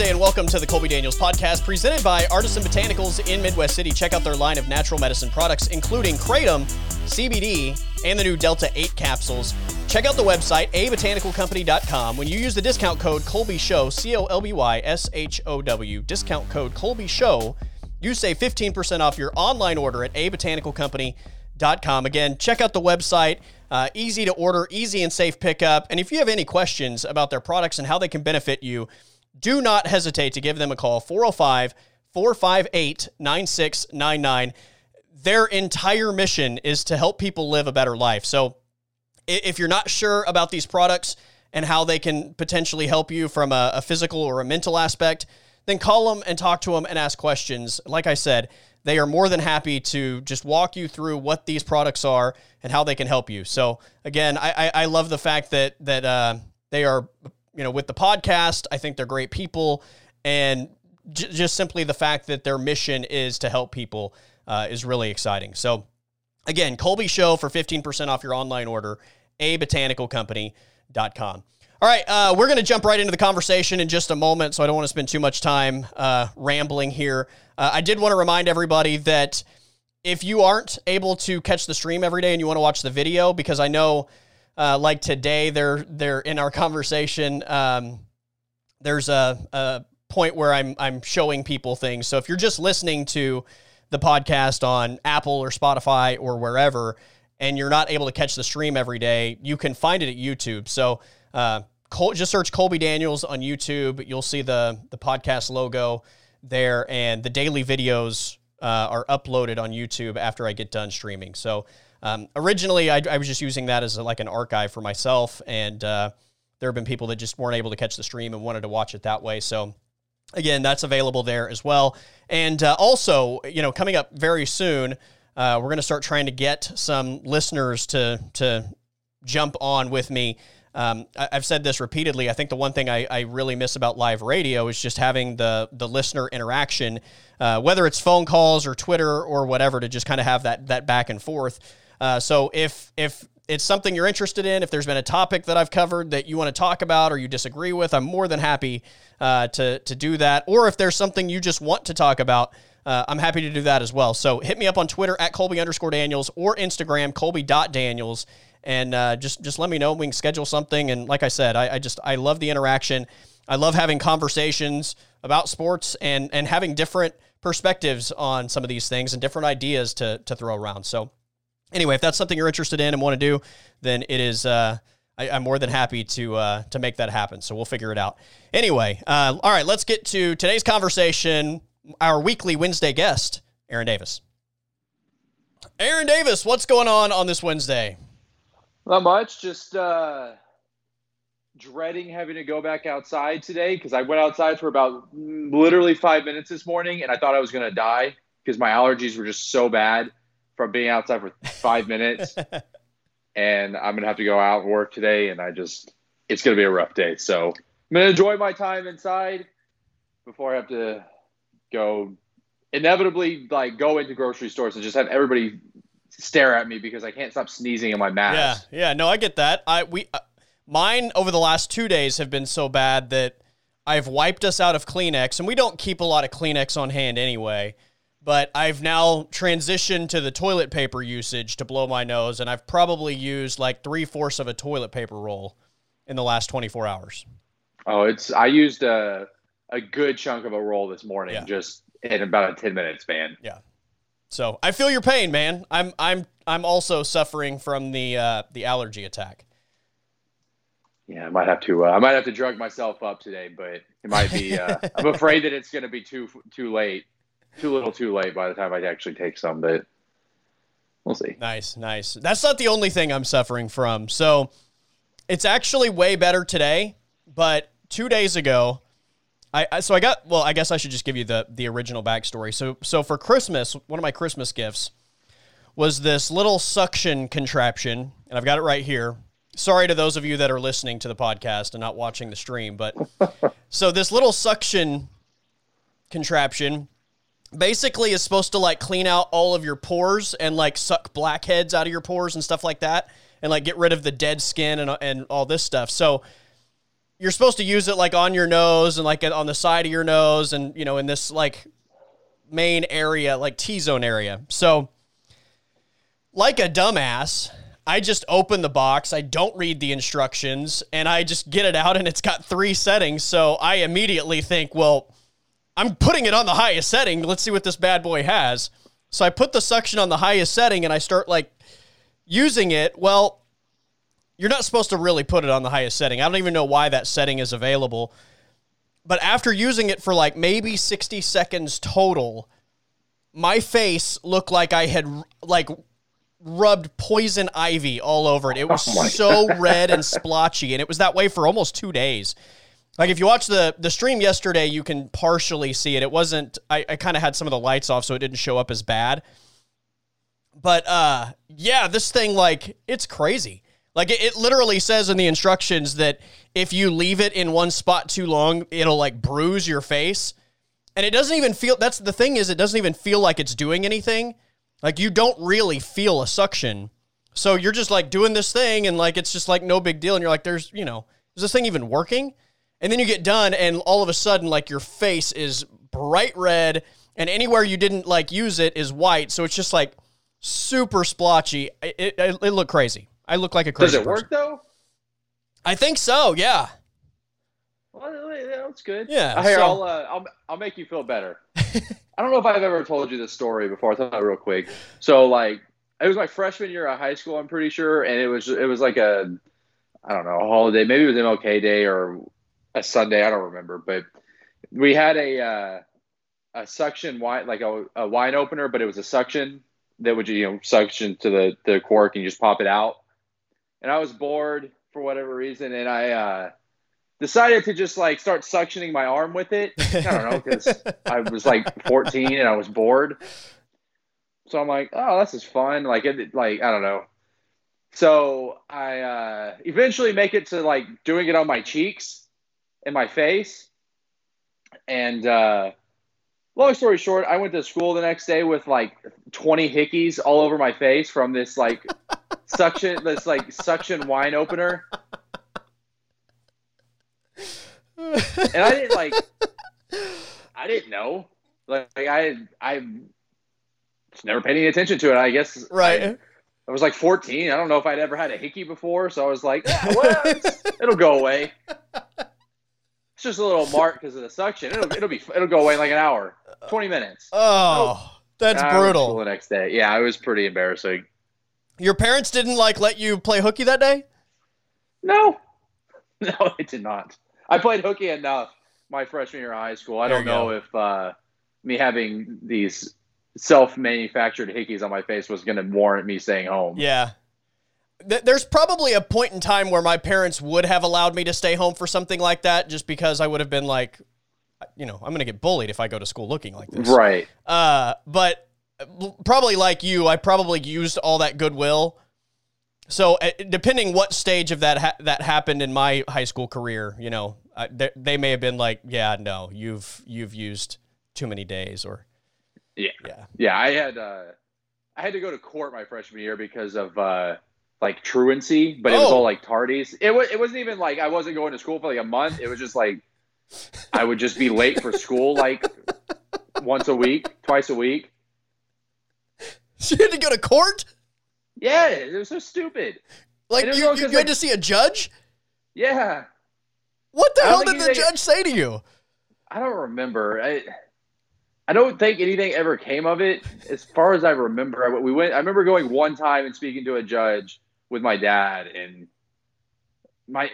And welcome to the Colby Daniels podcast presented by Artisan Botanicals in Midwest City. Check out their line of natural medicine products, including Kratom, CBD, and the new Delta 8 capsules. Check out the website, abotanicalcompany.com. When you use the discount code Colby Show, C O L B Y S H O W, discount code Colby Show, you save 15% off your online order at abotanicalcompany.com. Again, check out the website. Uh, easy to order, easy and safe pickup. And if you have any questions about their products and how they can benefit you, do not hesitate to give them a call 405 458 9699. Their entire mission is to help people live a better life. So if you're not sure about these products and how they can potentially help you from a, a physical or a mental aspect, then call them and talk to them and ask questions. Like I said, they are more than happy to just walk you through what these products are and how they can help you. So again, I, I, I love the fact that that uh, they are, you know, with the podcast. I think they're great people, and j- just simply the fact that their mission is to help people uh, is really exciting. So again, Colby Show for fifteen percent off your online order. a abotanicalcompany.com. All right, uh, we're going to jump right into the conversation in just a moment, so I don't want to spend too much time uh, rambling here. Uh, I did want to remind everybody that if you aren't able to catch the stream every day and you want to watch the video, because I know, uh, like today, they're they're in our conversation. Um, there's a, a point where I'm I'm showing people things. So if you're just listening to the podcast on Apple or Spotify or wherever, and you're not able to catch the stream every day, you can find it at YouTube. So uh, Col- just search Colby Daniels on YouTube. You'll see the the podcast logo there, and the daily videos uh, are uploaded on YouTube after I get done streaming. So um, originally, I, I, was just using that as a, like an archive for myself, and uh, there have been people that just weren't able to catch the stream and wanted to watch it that way. So again, that's available there as well. And uh, also, you know, coming up very soon, uh, we're going to start trying to get some listeners to to jump on with me um, I, have said this repeatedly. I think the one thing I, I, really miss about live radio is just having the the listener interaction, uh, whether it's phone calls or Twitter or whatever, to just kind of have that that back and forth. Uh, so if if it's something you're interested in, if there's been a topic that I've covered that you want to talk about or you disagree with, I'm more than happy uh, to to do that. Or if there's something you just want to talk about. Uh, I'm happy to do that as well. So hit me up on Twitter at Colby underscore Daniels or Instagram Colby.Daniels and uh, just just let me know. We can schedule something. And like I said, I, I just I love the interaction. I love having conversations about sports and and having different perspectives on some of these things and different ideas to to throw around. So anyway, if that's something you're interested in and want to do, then it is. Uh, I, am more than happy to uh, to make that happen. So we'll figure it out. Anyway, uh, all right, let's get to today's conversation. Our weekly Wednesday guest, Aaron Davis. Aaron Davis, what's going on on this Wednesday? Not much. Just uh, dreading having to go back outside today because I went outside for about literally five minutes this morning and I thought I was going to die because my allergies were just so bad from being outside for five minutes. and I'm to have to go out and work today. And I just, it's to be a rough day. So I'm to enjoy my time inside before I have to go inevitably like go into grocery stores and just have everybody stare at me because I can't stop sneezing in my mask. Yeah, yeah, no, I get that. I we uh, mine over the last two days have been so bad that I've wiped us out of Kleenex, and we don't keep a lot of Kleenex on hand anyway. But I've now transitioned to the toilet paper usage to blow my nose, and I've probably used like three fourths of a toilet paper roll in the last 24 hours. Oh, it's I used a a good chunk of a roll this morning, yeah. just in about a 10 minutes, span. Yeah. So I feel your pain, man. I'm I'm I'm also suffering from the uh, the allergy attack. Yeah, I might have to. Uh, I might have to drug myself up today, but it might be. Uh, I'm afraid that it's going to be too too late, too little, too late by the time I actually take some. But we'll see. Nice, nice. That's not the only thing I'm suffering from. So it's actually way better today. But two days ago, I, I, so I got well. I guess I should just give you the the original backstory. So so for Christmas, one of my Christmas gifts was this little suction contraption, and I've got it right here. Sorry to those of you that are listening to the podcast and not watching the stream, but so this little suction contraption basically is supposed to like clean out all of your pores and like suck blackheads out of your pores and stuff like that, and like get rid of the dead skin and and all this stuff. So you're supposed to use it like on your nose and like on the side of your nose and you know in this like main area, like T zone area. So, like a dumbass, I just open the box, I don't read the instructions, and I just get it out, and it's got three settings. So I immediately think, well, I'm putting it on the highest setting. Let's see what this bad boy has. So I put the suction on the highest setting, and I start like using it. Well, you're not supposed to really put it on the highest setting. I don't even know why that setting is available. But after using it for like maybe 60 seconds total, my face looked like I had like rubbed poison ivy all over it. It was oh so red and splotchy, and it was that way for almost two days. Like if you watch the the stream yesterday, you can partially see it. It wasn't. I, I kind of had some of the lights off, so it didn't show up as bad. But uh, yeah, this thing like it's crazy. Like it, it literally says in the instructions that if you leave it in one spot too long, it'll like bruise your face. And it doesn't even feel that's the thing is it doesn't even feel like it's doing anything. Like you don't really feel a suction. So you're just like doing this thing and like it's just like no big deal and you're like there's, you know, is this thing even working? And then you get done and all of a sudden like your face is bright red and anywhere you didn't like use it is white. So it's just like super splotchy. It, it, it looked crazy. I look like a crazy. Does it person. work though? I think so. Yeah. Well, that's good. Yeah. Here, so- I'll, uh, I'll I'll make you feel better. I don't know if I've ever told you this story before. I'll tell it real quick. So, like, it was my freshman year of high school. I'm pretty sure, and it was it was like a I don't know a holiday. Maybe it was MLK Day or a Sunday. I don't remember, but we had a uh, a suction wine like a, a wine opener, but it was a suction that would you know suction to the the cork and you just pop it out. And I was bored for whatever reason, and I uh, decided to just like start suctioning my arm with it. I don't know because I was like 14 and I was bored. So I'm like, oh, this is fun. Like it, like I don't know. So I uh, eventually make it to like doing it on my cheeks and my face, and uh, long story short, I went to school the next day with like 20 hickeys all over my face from this like suction, this like suction wine opener. and I didn't like, I didn't know. Like, I, I just never paid any attention to it. I guess. Right. I, I was like 14. I don't know if I'd ever had a hickey before, so I was like, yeah, well, it'll go away. It's just a little mark because of the suction. It'll, it'll be it'll go away in like an hour, 20 minutes. Oh, that's And to brutal. The next day, yeah, it was pretty embarrassing. Your parents didn't like let you play hooky that day? No, no, I did not. I played hooky enough my freshman year of high school. I There don't know go. if uh, me having these self-manufactured hickeys on my face was going to warrant me staying home. Yeah. Th- There's probably a point in time where my parents would have allowed me to stay home for something like that just because I would have been like, you know, I'm going to get bullied if I go to school looking like this. Right. Uh, but probably like you, I probably used all that goodwill. So uh, depending what stage of that ha- that happened in my high school career, you know, uh, they, they may have been like, yeah, no, you've you've used too many days, or Yeah. yeah, Yeah, I had uh, I had to go to court my freshman year because of uh, like truancy, but it was Oh. all like tardies. It was it wasn't even like I wasn't going to school for like a month. It was just like I would just be late for school like once a week, twice a week. so you had to go to court. Yeah, it was so stupid. Like And it was you, all you 'cause, had to see a judge. Yeah, What the hell did the judge say to you? I don't remember. I I don't think anything ever came of it, as far as I remember. I, we went. I remember going one time and speaking to a judge with my dad, and my.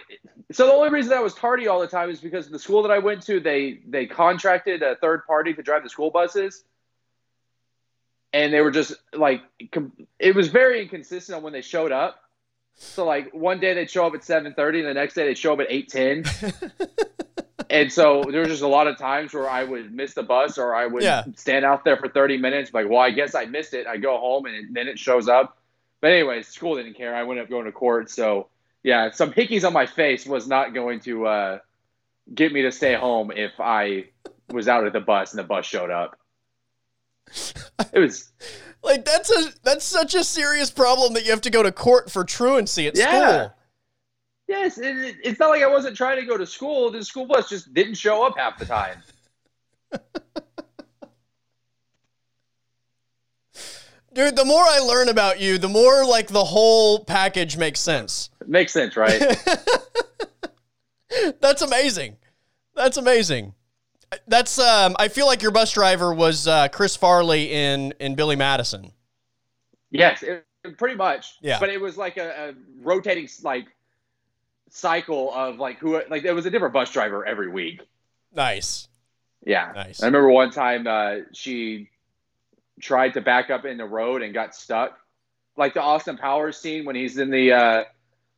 So the only reason I was tardy all the time is because the school that I went to, they they contracted a third party to drive the school buses, and they were just like, com- it was very inconsistent on when they showed up. So like one day they'd show up at seven thirty, and the next day they'd show up at eight ten. and so there was just a lot of times where I would miss the bus, or I would Yeah. stand out there for thirty minutes. Like, well, I guess I missed it. I go home, and then it shows up. But anyways, school didn't care. I went up going to court. So yeah, some hickeys on my face was not going to uh, get me to stay home if I was out at the bus and the bus showed up. It was Like that's a that's such a serious problem that you have to go to court for truancy at Yeah. school. Yes, it, it's not like I wasn't trying to go to school. The school bus just didn't show up half the time. Dude, the more I learn about you, the more like the whole package makes sense. It makes sense, right? That's amazing. That's amazing. That's um I feel like your bus driver was uh, Chris Farley in in Billy Madison. yes, it, pretty much. Yeah. But it was like a, a rotating like cycle of like who like there was a different bus driver every week. Nice. Yeah. Nice. I remember one time uh, she tried to back up in the road and got stuck, like the Austin Powers scene when he's in the uh,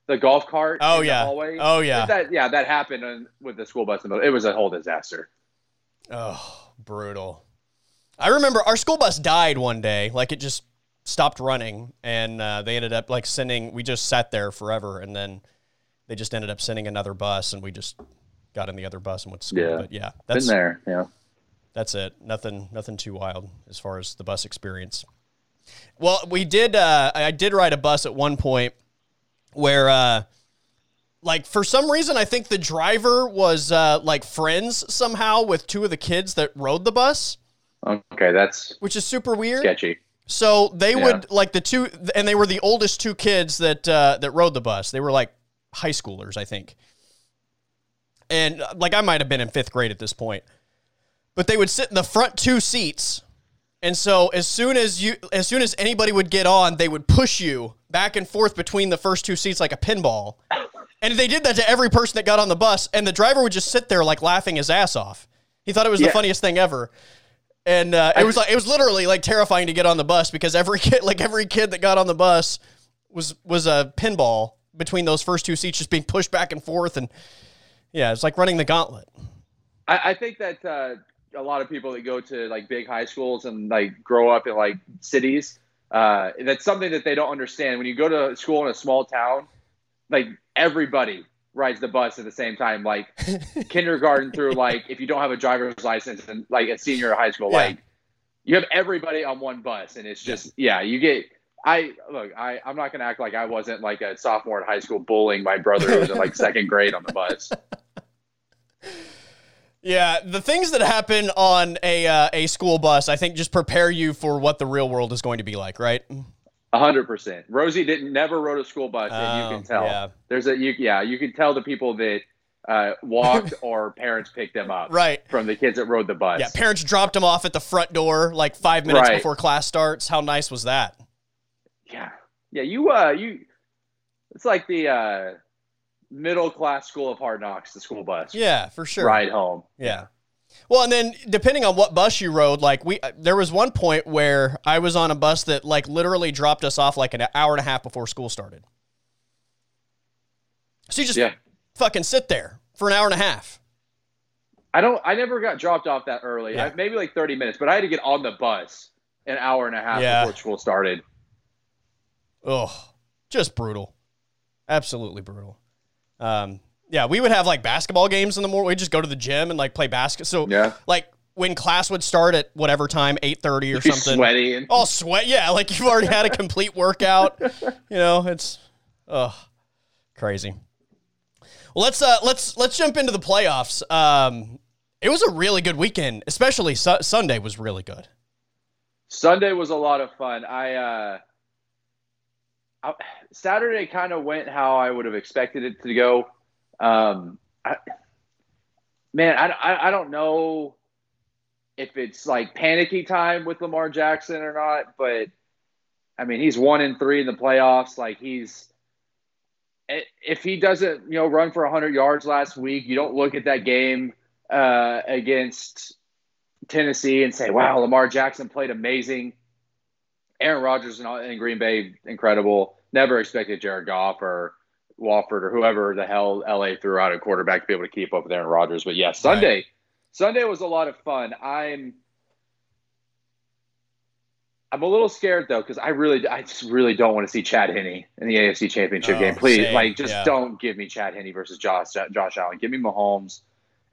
the golf cart. Oh, yeah. hallway. Oh, yeah. That yeah, that happened on, with the school bus. In the middle. It was a whole disaster. Oh, brutal. I remember our school bus died one day. Like it just stopped running, and uh, they ended up like sending. We just sat there forever, and then they just ended up sending another bus, and we just got in the other bus and went to school. Yeah. But yeah, Been that's there. Yeah. That's it. Nothing, nothing too wild as far as the bus experience. Well, we did. Uh, I did ride a bus at one point where, uh, like, for some reason, I think the driver was uh, like friends somehow with two of the kids that rode the bus, Okay, that's which is super weird. sketchy. So they Yeah. would like the two, and they were the oldest two kids that uh, that rode the bus. They were like high schoolers, I think, and uh, like I might have been in fifth grade at this point. But they would sit in the front two seats, and so as soon as you, as soon as anybody would get on, they would push you back and forth between the first two seats like a pinball. And they did that to every person that got on the bus, and the driver would just sit there like laughing his ass off. He thought it was the funniest thing ever. And uh, it was like it was literally like terrifying to get on the bus because every kid, like every kid that got on the bus, was was a pinball between those first two seats, just being pushed back and forth, and yeah, it's like running the gauntlet. I, I think that uh, a lot of people that go to like big high schools and like grow up in like cities, uh, that's something that they don't understand. When you go to school in a small town, like everybody rides the bus at the same time, like kindergarten through like if you don't have a driver's license and like a senior high school, Yeah. like you have everybody on one bus, and it's just yeah, you get. I look. I I'm not gonna act like I wasn't like a sophomore in high school bullying my brother who was in like second grade on the bus. Yeah, the things that happen on a uh, a school bus, I think, just prepare you for what the real world is going to be like, right? A hundred percent. Rosie didn't never rode a school bus, and you Oh, can tell. yeah. There's a you yeah you can tell the people that uh, walked or parents picked them up Right. from the kids that rode the bus. Yeah, parents dropped them off at the front door like five minutes Right. before class starts. How nice was that? yeah, yeah. You uh you, it's like the uh, middle class school of hard knocks, the school bus Yeah, for sure. ride home. Yeah. Well, and then depending on what bus you rode, like we, uh, there was one point where I was on a bus that like literally dropped us off like an hour and a half before school started. So you just Yeah. fucking sit there for an hour and a half. I don't. I never got dropped off that early. Yeah. I, maybe like thirty minutes, but I had to get on the bus an hour and a half Yeah. before school started. Oh, just brutal. Absolutely brutal. Um, yeah, we would have like basketball games in the morning. We'd just go to the gym and like play basket. So Yeah. like when class would start at whatever time, eight thirty or something. sweaty and all sweat. Yeah, like you've already had a complete workout. You know, it's ugh, crazy. Well, let's uh, let's let's jump into the playoffs. Um, it was a really good weekend, especially su- Sunday was really good. Sunday was a lot of fun. I, uh, Saturday kind of went how I would have expected it to go. Um, I, man, I, I, I don't know if it's like panicky time with Lamar Jackson or not, but I mean, he's one in three in the playoffs. Like he's, if he doesn't, you know, run for 100 yards last week, you don't look at that game uh, against Tennessee and say, "Wow, Lamar Jackson played amazing." Aaron Rodgers in, in Green Bay, incredible. Never expected Jared Goff or Wolford or whoever the hell LA threw out a quarterback to be able to keep up with Aaron Rodgers. But yeah, Sunday, Sunday was a lot of fun. I'm, I'm a little scared though because I really, I just really don't want to see Chad Henne in the AFC Championship Oh, game. Please, same. like, just Yeah. don't give me Chad Henne versus Josh Josh Allen. Give me Mahomes.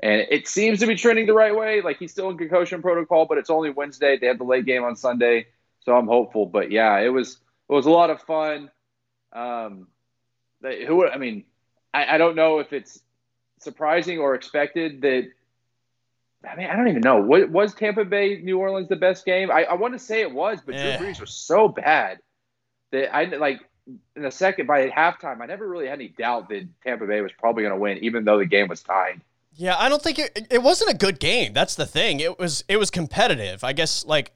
And it seems to be trending the right way. Like he's still in concussion protocol, but it's only Wednesday. They have the late game on Sunday, so I'm hopeful. But yeah, it was it was a lot of fun. Um, they, who I mean, I, I don't know if it's surprising or expected that. I mean, I don't even know. What, was Tampa Bay New Orleans the best game? I, I want to say it was, but Yeah. Drew Brees was so bad that I like in the second by halftime. I never really had any doubt that Tampa Bay was probably going to win, even though the game was tied. Yeah, I don't think it, it wasn't a good game. That's the thing. It was it was competitive. I guess like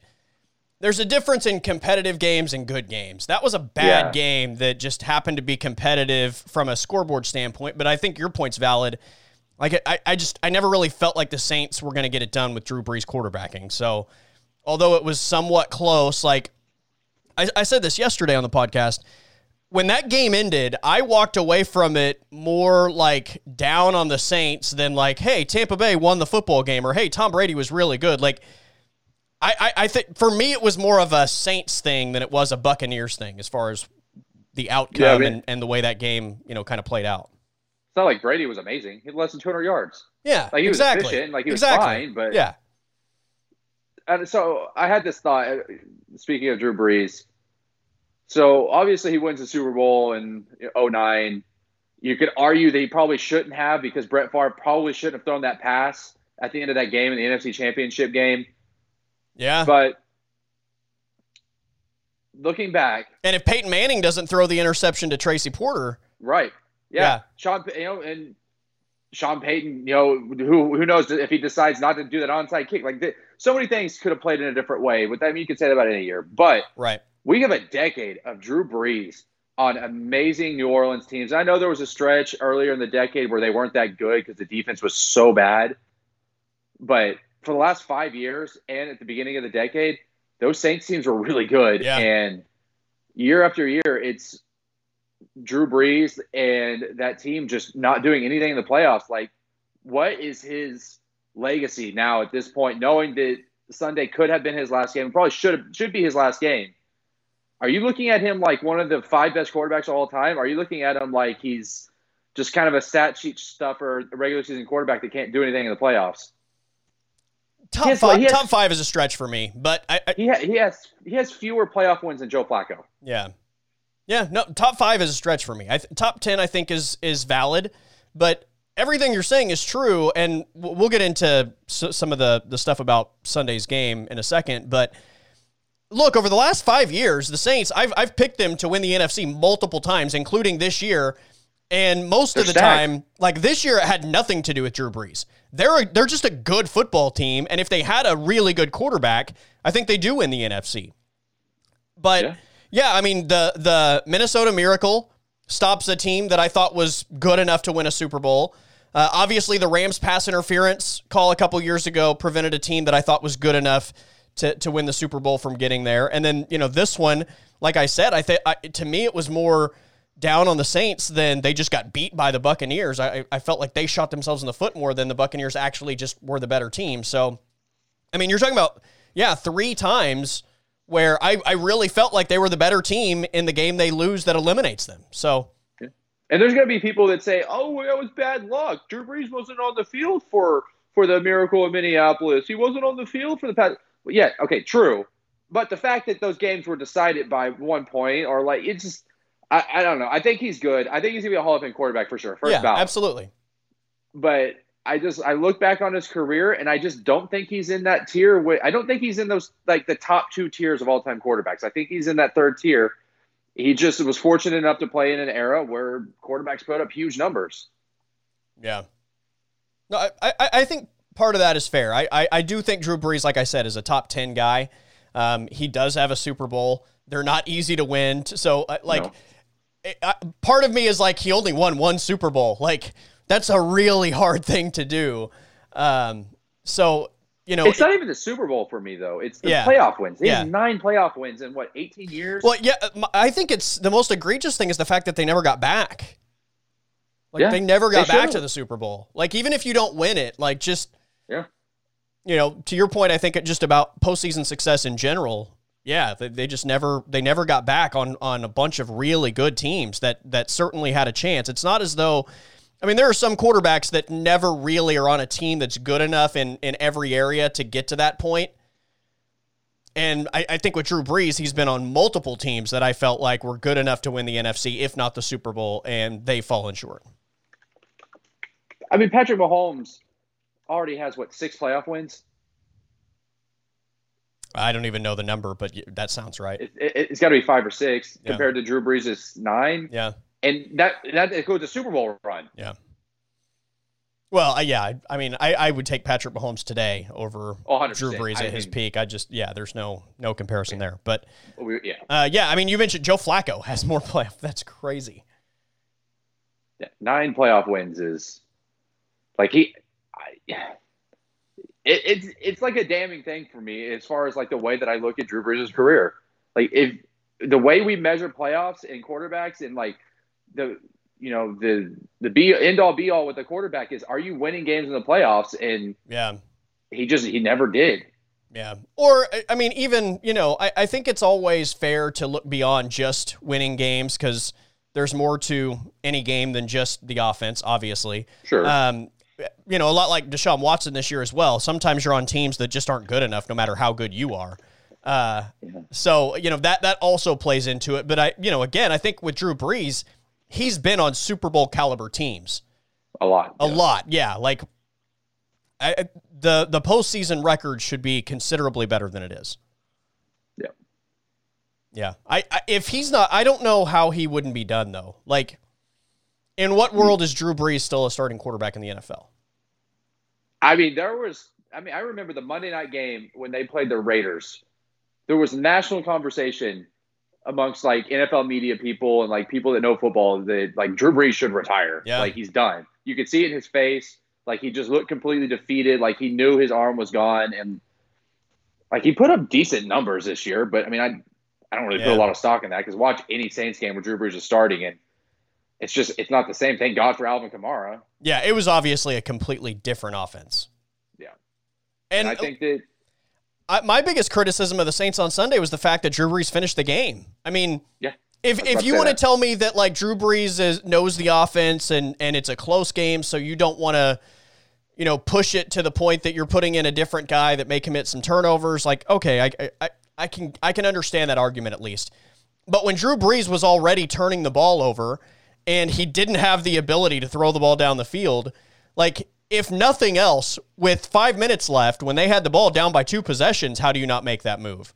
there's a difference in competitive games and good games. That was a bad Yeah. game that just happened to be competitive from a scoreboard standpoint. But I think your point's valid. Like I, I just I never really felt like the Saints were going to get it done with Drew Brees quarterbacking. So although it was somewhat close, like I, I said this yesterday on the podcast. When that game ended, I walked away from it more like down on the Saints than like, hey, Tampa Bay won the football game or hey, Tom Brady was really good. Like I, I, I think for me it was more of a Saints thing than it was a Buccaneers thing as far as the outcome Yeah, I mean- and, and the way that game, you know, kind of played out. It's not like Brady was amazing. He had less than 200 yards. Yeah, Like, he was exactly. efficient, like, he was exactly. fine, but- yeah, And so I had this thought. uh, Speaking of Drew Brees, so obviously he wins the Super Bowl in 09. You could argue that he probably shouldn't have because Brett Favre probably shouldn't have thrown that pass at the end of that game in the NFC Championship game. Yeah. But looking back, and if Peyton Manning doesn't throw the interception to Tracy Porter, right? Yeah, Yeah. Sean, you know, and Sean Payton, you know, who who knows if he decides not to do that onside kick? Like, th- so many things could have played in a different way. But I mean, you could say that about any year, but. right? we have a decade of Drew Brees on amazing New Orleans teams. I know there was a stretch earlier in the decade where they weren't that good because the defense was so bad. But for the last five years and at the beginning of the decade, those Saints teams were really good. Yeah. And year after year, it's Drew Brees and that team just not doing anything in the playoffs. Like, what is his legacy now at this point, knowing that Sunday could have been his last game, probably should have, should be his last game? Are you looking at him like one of the five best quarterbacks of all time? Are you looking at him like he's just kind of a stat sheet stuffer, a regular season quarterback that can't do anything in the playoffs? Top Yes, five, has- top five is a stretch for me, but I, I He he has he has fewer playoff wins than Joe Flacco. yeah, yeah. No, top five is a stretch for me. I top ten, I think, is is valid, but everything you're saying is true, and we'll get into s- some of the the stuff about Sunday's game in a second, but. Look, over the last five years, the Saints, I've, I've picked them to win the NFC multiple times, including this year. And most of They're the stacked. time, like this year, it had nothing to do with Drew Brees. They're a, they're just a good football team, and if they had a really good quarterback, I think they do win the NFC. But yeah, Yeah. I mean the the Minnesota Miracle stops a team that I thought was good enough to win a Super Bowl. Uh, obviously, the Rams pass interference call a couple years ago prevented a team that I thought was good enough to to win the Super Bowl from getting there. And then you know this one, like I said, I think to me it was more down on the Saints than they just got beat by the Buccaneers. I, I felt like they shot themselves in the foot more than the Buccaneers actually just were the better team. So, I mean, you're talking about yeah, three times where I, I really felt like they were the better team in the game they lose that eliminates them. So And there's going to be people that say, "Oh, that was bad luck. Drew Brees wasn't on the field for for the miracle of Minneapolis. He wasn't on the field for the past." Well, yeah, okay, true. But the fact that those games were decided by one point, or like it's just, I, I don't know. I think he's good. I think he's gonna be a Hall of Fame quarterback for sure. First yeah, ballot. absolutely. But I just I look back on his career, and I just don't think he's in that tier. With, I don't think he's in those like the top two tiers of all time quarterbacks. I think he's in that third tier. He just was fortunate enough to play in an era where quarterbacks put up huge numbers. Yeah. No, I, I, I think part of that is fair. I, I, I do think Drew Brees, like I said, is a top 10 guy. Um, he does have a Super Bowl. They're not easy to win. So, uh, like, No. I, part of me is like, he only won one Super Bowl. Like, that's a really hard thing to do. Um, so, you know, It's not even the Super Bowl for me though. It's the Yeah. playoff wins. He Yeah. has nine playoff wins in what, 18 years? Well, yeah, I think it's the most egregious thing is the fact that they never got back. Like Yeah, they never got they back should've. to the Super Bowl. Like even if you don't win it, like just Yeah. you know, to your point, I think it just about postseason success in general. Yeah, they, they just never they never got back on on a bunch of really good teams that that certainly had a chance. It's not as though I mean, there are some quarterbacks that never really are on a team that's good enough in, in every area to get to that point. And I, I think with Drew Brees, he's been on multiple teams that I felt like were good enough to win the NFC, if not the Super Bowl, and they've fallen short. I mean, Patrick Mahomes already has what six playoff wins. I don't even know the number, but that sounds right. It, has got to be five or six yeah. compared to Drew Brees' nine. Yeah, and that that includes a Super Bowl run. Yeah. Well, uh, yeah, I, I mean, I, I would take Patrick Mahomes today over oh, Drew Brees at I his mean, peak. I just, yeah, there's no no comparison there. But yeah, uh, yeah, I mean, you mentioned Joe Flacco has more playoff. That's crazy. Yeah, nine playoff wins is like he. I, it, it's it's like a damning thing for me as far as like the way that I look at Drew Brees' career. Like if the way we measure playoffs and quarterbacks and like the you know the the be end all be all with the quarterback is are you winning games in the playoffs? And yeah. he just he never did. Yeah. Or i mean even you know i, I think it's always fair to look beyond just winning games because there's more to any game than just the offense obviously. Sure. Um you know a lot like deshaun watson this year as well sometimes you're on teams that just aren't good enough no matter how good you are uh, yeah. so you know that that also plays into it but i you know again i think with drew brees he's been on Super Bowl caliber teams. A lot. A yeah. lot. Yeah. Like I, the the postseason record should be considerably better than it is. Yeah. Yeah. I, I if he's not, I don't know how he wouldn't be done though. Like, in what world is Drew Brees still a starting quarterback in the NFL? I mean, there was. I mean, I remember the Monday night game when they played the Raiders. There was national conversation amongst like NFL media people and like people that know football that like Drew Brees should retire. Yeah. Like he's done. You could see it in his face. Like he just looked completely defeated. Like he knew his arm was gone. And like he put up decent numbers this year, but I mean, I I don't really yeah. put a lot of stock in that because watch any Saints game where Drew Brees is starting and it's just it's not the same. Thank God for Alvin Kamara. Yeah, it was obviously a completely different offense. Yeah, and, and I think that I, my biggest criticism of the Saints on Sunday was the fact that Drew Brees finished the game. I mean, yeah. If, if you want to tell me that like Drew Brees is, knows the offense and, and it's a close game, so you don't want to, you know, push it to the point that you're putting in a different guy that may commit some turnovers, like okay, I, I, I can I can understand that argument at least. But when Drew Brees was already turning the ball over and he didn't have the ability to throw the ball down the field, like if nothing else, with five minutes left, when they had the ball down by two possessions, how do you not make that move?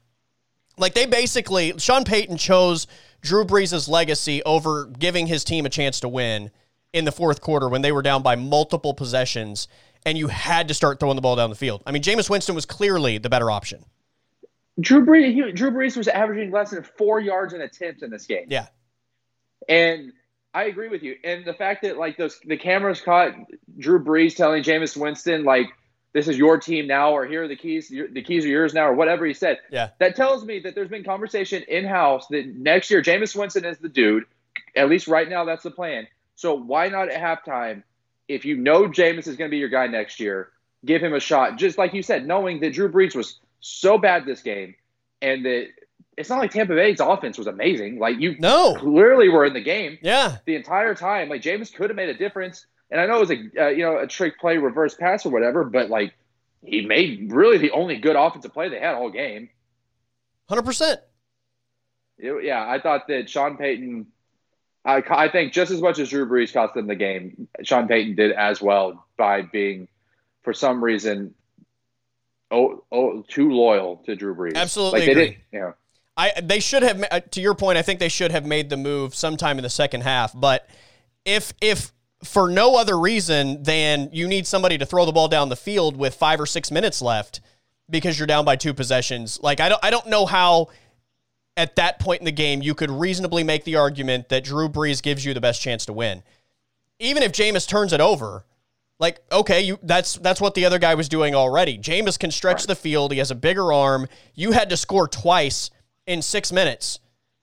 Like they basically, Sean Payton chose Drew Brees' legacy over giving his team a chance to win in the fourth quarter when they were down by multiple possessions and you had to start throwing the ball down the field. I mean, Jameis Winston was clearly the better option. Drew Brees, he, Drew Brees was averaging less than four yards an attempt in this game. Yeah. And I agree with you, and the fact that like those the cameras caught Drew Brees telling Jameis Winston like this is your team now, or here are the keys, the keys are yours now, or whatever he said. Yeah, that tells me that there's been conversation in house that next year Jameis Winston is the dude. At least right now, that's the plan. So why not at halftime, if you know Jameis is going to be your guy next year, give him a shot. Just like you said, knowing that Drew Brees was so bad this game, and that it's not like Tampa Bay's offense was amazing. Like you no. clearly were in the game. Yeah. The entire time. Like Jameis could have made a difference. And I know it was a uh, you know a trick play, reverse pass or whatever, but like he made really the only good offensive play they had all game. Hundred percent. Yeah, I thought that Sean Payton. I, I think just as much as Drew Brees cost them the game, Sean Payton did as well by being, for some reason, oh, oh too loyal to Drew Brees. Absolutely like agree. Did, you know, I they should have uh, to your point. I think they should have made the move sometime in the second half. But if if for no other reason than you need somebody to throw the ball down the field with five or six minutes left because you're down by two possessions, like I don't I don't know how at that point in the game you could reasonably make the argument that Drew Brees gives you the best chance to win. Even if Jameis turns it over, like okay, you that's that's what the other guy was doing already. Jameis can stretch right. the field. He has a bigger arm. You had to score twice in six minutes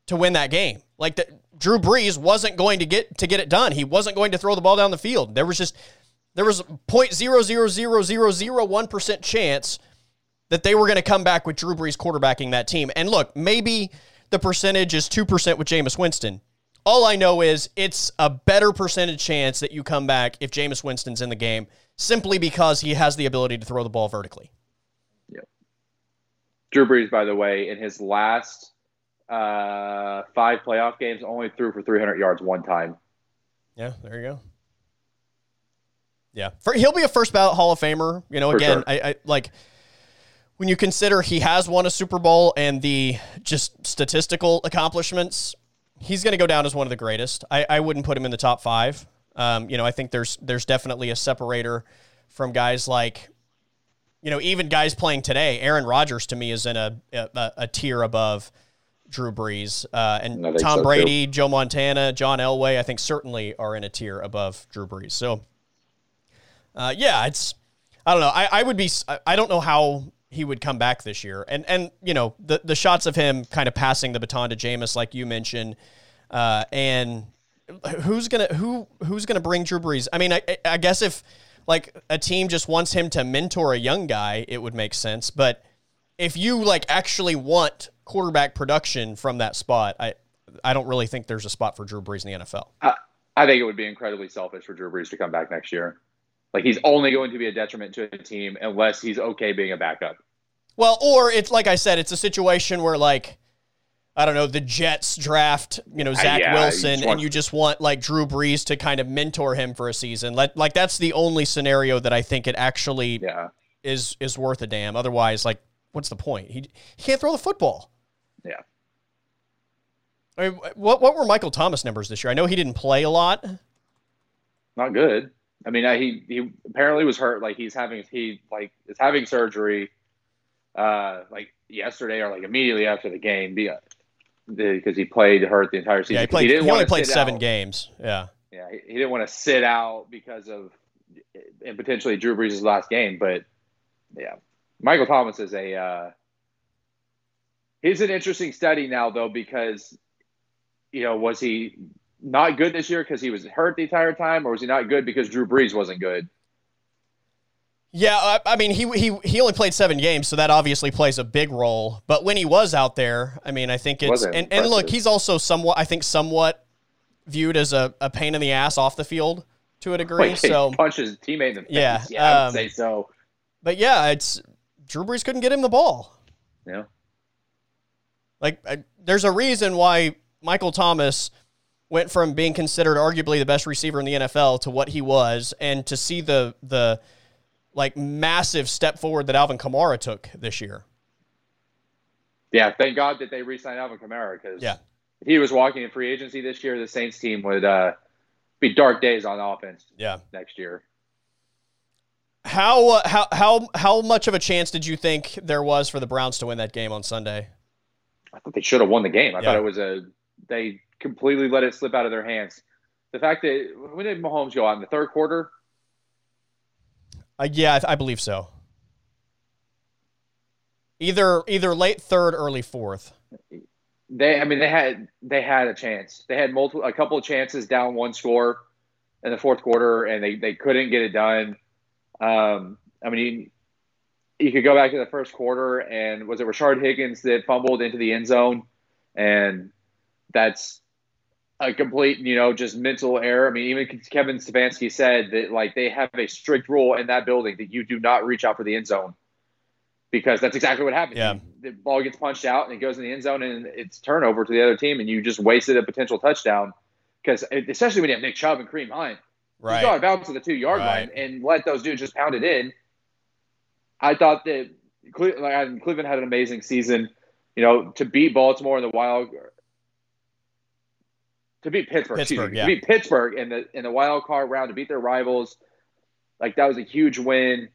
to win that game. Like the, Drew Brees wasn't going to get to get it done. He wasn't going to throw the ball down the field. There was just there was 0.00001% chance that they were going to come back with Drew Brees quarterbacking that team. And look, maybe the percentage is two percent with Jameis Winston. All I know is it's a better percentage chance that you come back if Jameis Winston's in the game, simply because he has the ability to throw the ball vertically. Drew Brees, by the way, in his last uh, five playoff games, only threw for 300 yards one time. Yeah, there you go. Yeah, For, he'll be a first ballot Hall of Famer. You know, For again, sure. I, I like when you consider he has won a Super Bowl and the just statistical accomplishments. He's going to go down as one of the greatest. I, I wouldn't put him in the top five. Um, you know, I think there's there's definitely a separator from guys like, you know, even guys playing today. Aaron Rodgers to me is in a a, a tier above Drew Brees, uh, and Tom so, too. Brady, Joe Montana, John Elway. I think certainly are in a tier above Drew Brees. So, uh, yeah, it's I don't know. I, I would be. I- I don't know how he would come back this year. And and you know the the shots of him kind of passing the baton to Jameis, like you mentioned, uh, and who's gonna who who's gonna bring Drew Brees? I mean, I, I guess if like a team just wants him to mentor a young guy, it would make sense. But if you like actually want quarterback production from that spot, I I don't really think there's a spot for Drew Brees in the NFL. I, I think it would be incredibly selfish for Drew Brees to come back next year. Like he's only going to be a detriment to a team unless he's okay being a backup. Well, or it's like I said, it's a situation where like I don't know, the Jets draft, you know, Zach yeah, Wilson, and you just want like Drew Brees to kind of mentor him for a season. Like, like that's the only scenario that I think it actually Yeah. is is worth a damn. Otherwise, like, what's the point? He he can't throw the football. Yeah. I mean, what what were Michael Thomas numbers this year? I know he didn't play a lot. Not good. I mean, he he apparently was hurt. Like he's having he like is having surgery, uh, like yesterday or like immediately after the game, because he played hurt the entire season. Yeah, he played. He, didn't only played seven out. games. Yeah. Yeah, he, he didn't want to sit out because of and potentially Drew Brees' last game. But yeah, Michael Thomas is a uh, he's an interesting study now though because you know was he not good this year because he was hurt the entire time, or was he not good because Drew Brees wasn't good? Yeah, I, I mean, he he he only played seven games, so that obviously plays a big role. But when he was out there, I mean, I think it's and, and look, he's also somewhat, I think, somewhat viewed as a, a pain in the ass off the field to a degree. Like, so, punched his teammate in the face. Yeah, Yeah, I would um, say so. but yeah, it's Drew Brees couldn't get him the ball. Yeah, Like, I, there's a reason why Michael Thomas went from being considered arguably the best receiver in the NFL to what he was, and to see the the like massive step forward that Alvin Kamara took this year. yeah. Thank God that they re-signed Alvin Kamara because Yeah. if he was walking in free agency this year, the Saints team would uh, be dark days on offense Yeah. next year. How uh, how how how much of a chance did you think there was for the Browns to win that game on Sunday? I thought they should have won the game. I Yeah. thought it was a they completely let it slip out of their hands. The fact that when did Mahomes go out in the third quarter? Uh, yeah, I, I believe so. Either either late third, early fourth. They, I mean, they had they had a chance. They had multiple, a couple of chances down one score in the fourth quarter, and they they couldn't get it done. Um, I mean, you, you could go back to the first quarter, and was it Rashard Higgins that fumbled into the end zone, and that's a complete, you know, just mental error. I mean, even Kevin Stefanski said that like they have a strict rule in that building that you do not reach out for the end zone because that's exactly what happened. Yeah. The ball gets punched out and it goes in the end zone and it's turnover to the other team and you just wasted a potential touchdown because especially when you have Nick Chubb and Kareem Hunt, you go out Right. of bounds to the two yard Right. line and let those dudes just pound it in. I thought that Cle- like, and Cleveland had an amazing season. You know, to beat Baltimore in the wild, to beat Pittsburgh, Pittsburgh, me, yeah. to beat Pittsburgh in the in the wild card round, to beat their rivals, like that was a huge win.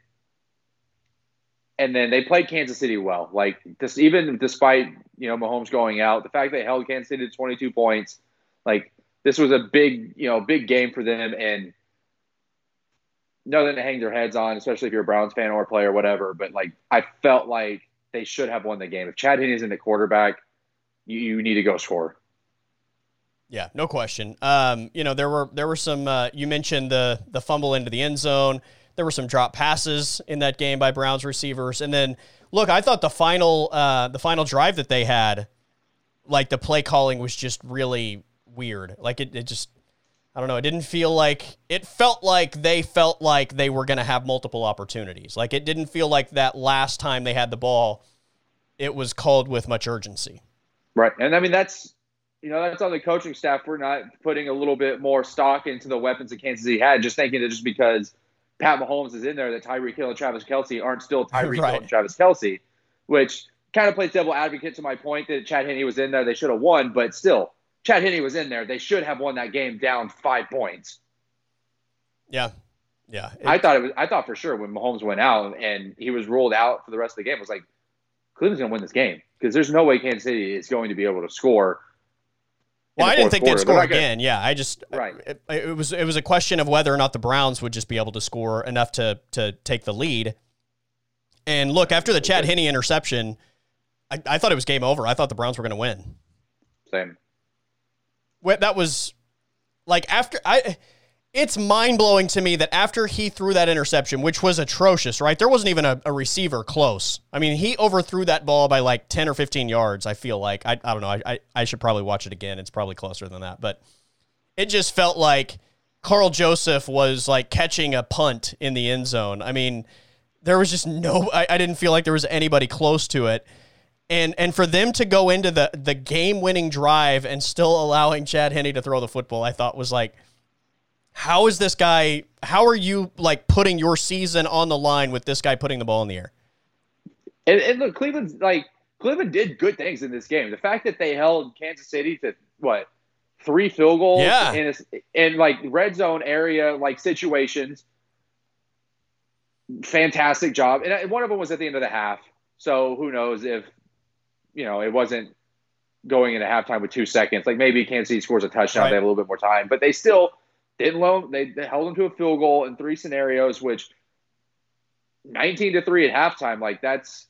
And then they played Kansas City well. Like this, even despite you know Mahomes going out, the fact they held Kansas City to 22 points, like this was a big you know big game for them and nothing to hang their heads on, especially if you're a Browns fan or a player, whatever. But like I felt like they should have won the game. If Chad Henne isn't the quarterback, you, you need to go score. Yeah, no question. Um, you know, there were there were some. Uh, you mentioned the the fumble into the end zone. There were some drop passes in that game by Browns receivers, and then look, I thought the final uh, the final drive that they had, like the play calling was just really weird. Like it, it just, I don't know. It didn't feel like it felt like they felt like they were going to have multiple opportunities. Like it didn't feel like that last time they had the ball, it was called with much urgency. Right. And I mean that's you know, that's on the coaching staff We're not putting a little bit more stock into the weapons that Kansas City had, just thinking that just because Pat Mahomes is in there that Tyreek Hill and Travis Kelce aren't still Tyreek Right. Hill and Travis Kelce, which kind of plays devil advocate to my point that Chad Henne was in there. They should have won, but still, Chad Henne was in there. They should have won that game down five points. Yeah. Yeah. It- I thought it was. I thought for sure when Mahomes went out and he was ruled out for the rest of the game, I was like, Cleveland's going to win this game because there's no way Kansas City is going to be able to score. Well, I didn't think they'd score They're gonna- again. Yeah, I just uh, Right. It, it was it was a question of whether or not the Browns would just be able to score enough to to take the lead. And look, after the Chad Henne interception, I, I thought it was game over. I thought the Browns were going to win. Same. Wh- That was like after I. It's mind blowing to me that after he threw that interception, which was atrocious, right? There wasn't even a, a receiver close. I mean, he overthrew that ball by like 10 or 15 yards, I feel like. I, I don't know. I, I, I should probably watch it again. It's probably closer than that. But it just felt like Karl Joseph was like catching a punt in the end zone. I mean, there was just no, I, I didn't feel like there was anybody close to it. And, and for them to go into the, the game winning drive and still allowing Chad Henne to throw the football, I thought was like, how is this guy? How are you like putting your season on the line with this guy putting the ball in the air? And, and look, Cleveland's like Cleveland did good things in this game. The fact that they held Kansas City to what three field goals Yeah. in a, in like red zone area like situations. Fantastic job, and uh, one of them was at the end of the half. So who knows if you know it wasn't going into halftime with two seconds. Like maybe Kansas City scores a touchdown, Right. they have a little bit more time, but they still didn't loan. They, they held them to a field goal in three scenarios, which 19 to 3 at halftime like that's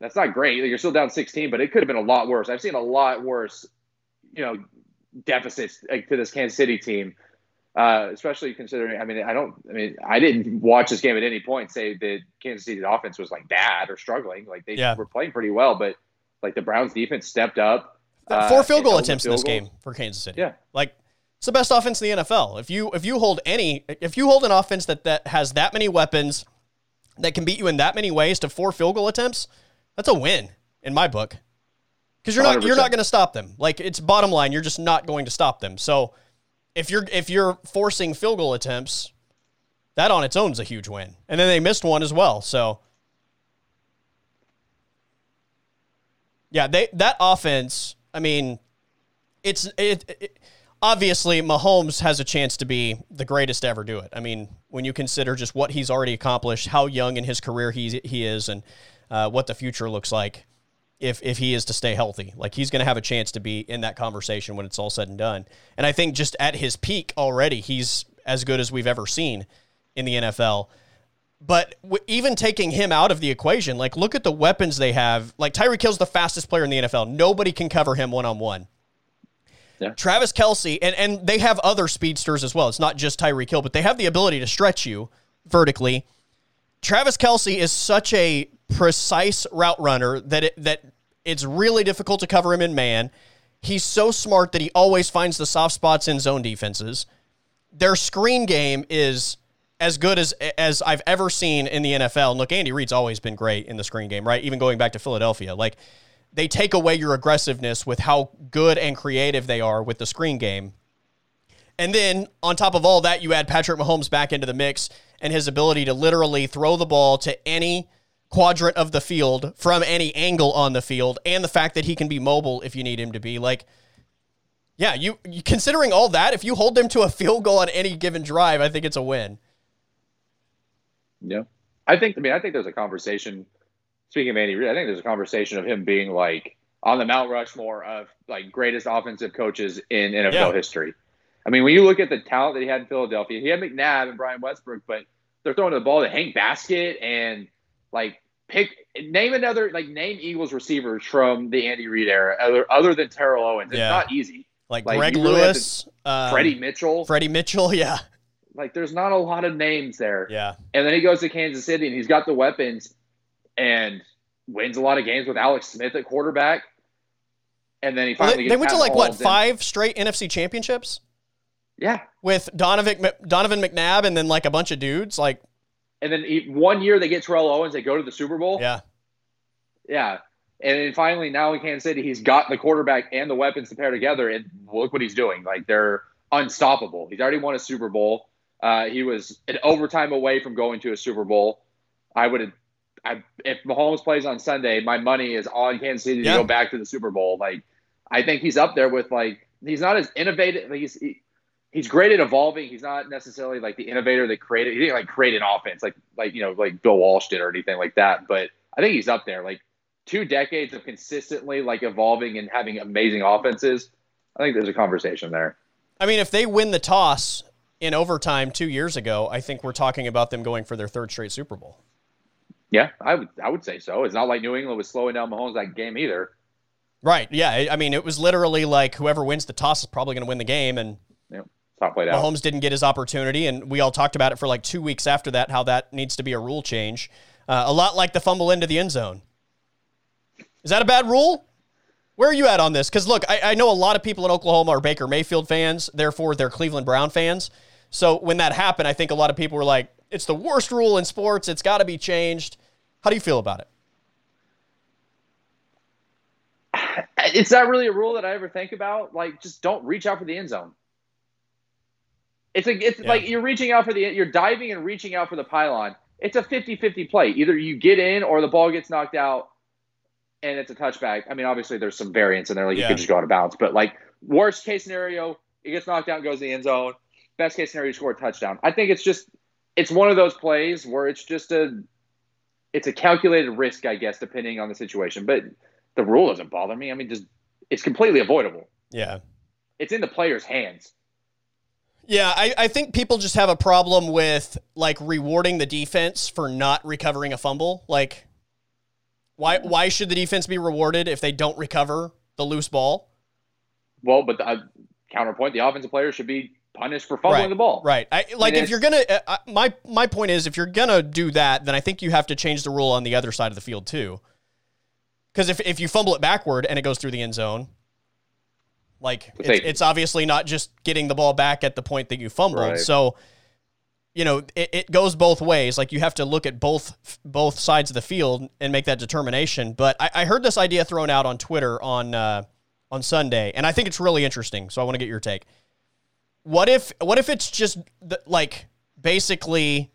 that's not great you're still down 16 but it could have been a lot worse i've seen a lot worse you know deficits like, to this kansas city team uh, especially considering i mean i don't i mean i didn't watch this game at any point say that kansas city's offense was like bad or struggling like they Yeah. were playing pretty well but like the browns defense stepped up uh, Four field goal attempts in this field goals. game for Kansas City. Yeah. like it's the best offense in the NFL. If you if you hold any if you hold an offense that that has that many weapons that can beat you in that many ways to four field goal attempts, that's a win in my book. Because you're not you're not going to stop them. Like it's bottom line, you're just not going to stop them. So if you're if you're forcing field goal attempts, that on its own is a huge win. And then they missed one as well. So yeah, they that offense. I mean, it's it, it obviously Mahomes has a chance to be the greatest to ever do it. I mean, when you consider just what he's already accomplished, how young in his career he he is, and uh, what the future looks like if if he is to stay healthy. Like he's going to have a chance to be in that conversation when it's all said and done. And I think just at his peak already, he's as good as we've ever seen in the NFL. But w- even taking him out of the equation, like look at the weapons they have. Like Tyreek Hill's the fastest player in the NFL. Nobody can cover him one on one. Yeah. Travis Kelce, and, and they have other speedsters as well. It's not just Tyreek Hill, but they have the ability to stretch you vertically. Travis Kelce is such a precise route runner that it, that it's really difficult to cover him in man. He's so smart that he always finds the soft spots in zone defenses. Their screen game is as good as as I've ever seen in the NFL. And look, Andy Reid's always been great in the screen game, right? Even going back to Philadelphia, like they take away your aggressiveness with how good and creative they are with the screen game. And then on top of all that, you add Patrick Mahomes back into the mix and his ability to literally throw the ball to any quadrant of the field from any angle on the field, and the fact that he can be mobile if you need him to be. Like, yeah, you, you considering all that, if you hold them to a field goal on any given drive, I think it's a win. Yeah. I think I mean I think there's a conversation speaking of Andy Reid, I think there's a conversation of him being like on the Mount Rushmore of like greatest offensive coaches in NFL Yeah. history. I mean, when you look at the talent that he had in Philadelphia, he had McNabb and Brian Westbrook, but they're throwing the ball to Hank Baskett and like pick name another like name Eagles receivers from the Andy Reid era other other than Terrell Owens. It's Yeah. not easy. Like, Like, Greg really have to- Lewis, um, Freddie Mitchell, Freddie Mitchell, yeah, like there's not a lot of names there. yeah, And then he goes to Kansas City and he's got the weapons and wins a lot of games with Alex Smith at quarterback. And then he Well, finally they, gets they went to like what five straight NFC championships Yeah. with Donovan Donovan McNabb and then like a bunch of dudes. Like, And then he, one year they get Terrell Owens, they go to the Super Bowl. yeah, Yeah. And then finally now in Kansas City, he's got the quarterback and the weapons to pair together. And look what he's doing. Like they're unstoppable. He's already won a Super Bowl. Uh, he was an overtime away from going to a Super Bowl. I would have. I, if Mahomes plays on Sunday, my money is on Kansas City Yeah. to go back to the Super Bowl. Like, I think he's up there with like he's not as innovative. Like he's he, he's great at evolving. He's not necessarily like the innovator that created. He didn't like create an offense like like you know like Bill Walsh did or anything like that. But I think he's up there. Like two decades of consistently like evolving and having amazing offenses. I think there's a conversation there. I mean, if they win the toss in overtime two years ago, I think we're talking about them going for their third straight Super Bowl. Yeah, I would I would say so. It's not like New England was slowing down Mahomes that game either. Right. Yeah. I- mean, it was literally like whoever wins the toss is probably going to win the game, and it's played out. Mahomes didn't get his opportunity, and we all talked about it for like two weeks after that. How that needs to be a rule change, uh, a lot like the fumble into the end zone. Is that a bad rule? Where are you at on this? Because look, I, I know a lot of people in Oklahoma are Baker Mayfield fans, therefore they're Cleveland Brown fans. So when that happened, I think a lot of people were like, "It's the worst rule in sports. It's got to be changed." How do you feel about it? It's not really a rule that I ever think about. Like, just don't reach out for the end zone. It's like it's Yeah. like you're reaching out for the you're diving and reaching out for the pylon. It's a 50-50 play. Either you get in or the ball gets knocked out and it's a touchback. I mean, obviously there's some variance in there, like Yeah. you could just go out of bounds. But like worst case scenario, it gets knocked out and goes to the end zone. Best case scenario, you score a touchdown. I think it's just it's one of those plays where it's just a it's a calculated risk, I guess, depending on the situation. But the rule doesn't bother me. I mean, just it's completely avoidable. Yeah. It's in the player's hands. Yeah, I, I think people just have a problem with like rewarding the defense for not recovering a fumble. Like, why why should the defense be rewarded if they don't recover the loose ball? Well, but the uh, counterpoint, the offensive player should be punished for fumbling right, the ball. Right. I, like mean, if you're gonna, uh, uh, my my point is, if you're gonna do that, then I think you have to change the rule on the other side of the field too. Because if if you fumble it backward and it goes through the end zone, like it's, it's obviously not just getting the ball back at the point that you fumbled. Right. So, you know, it, it goes both ways. Like you have to look at both both sides of the field and make that determination. But I, I heard this idea thrown out on Twitter on uh, on Sunday, and I think it's really interesting. So I want to get your take. What if what if it's just the, like basically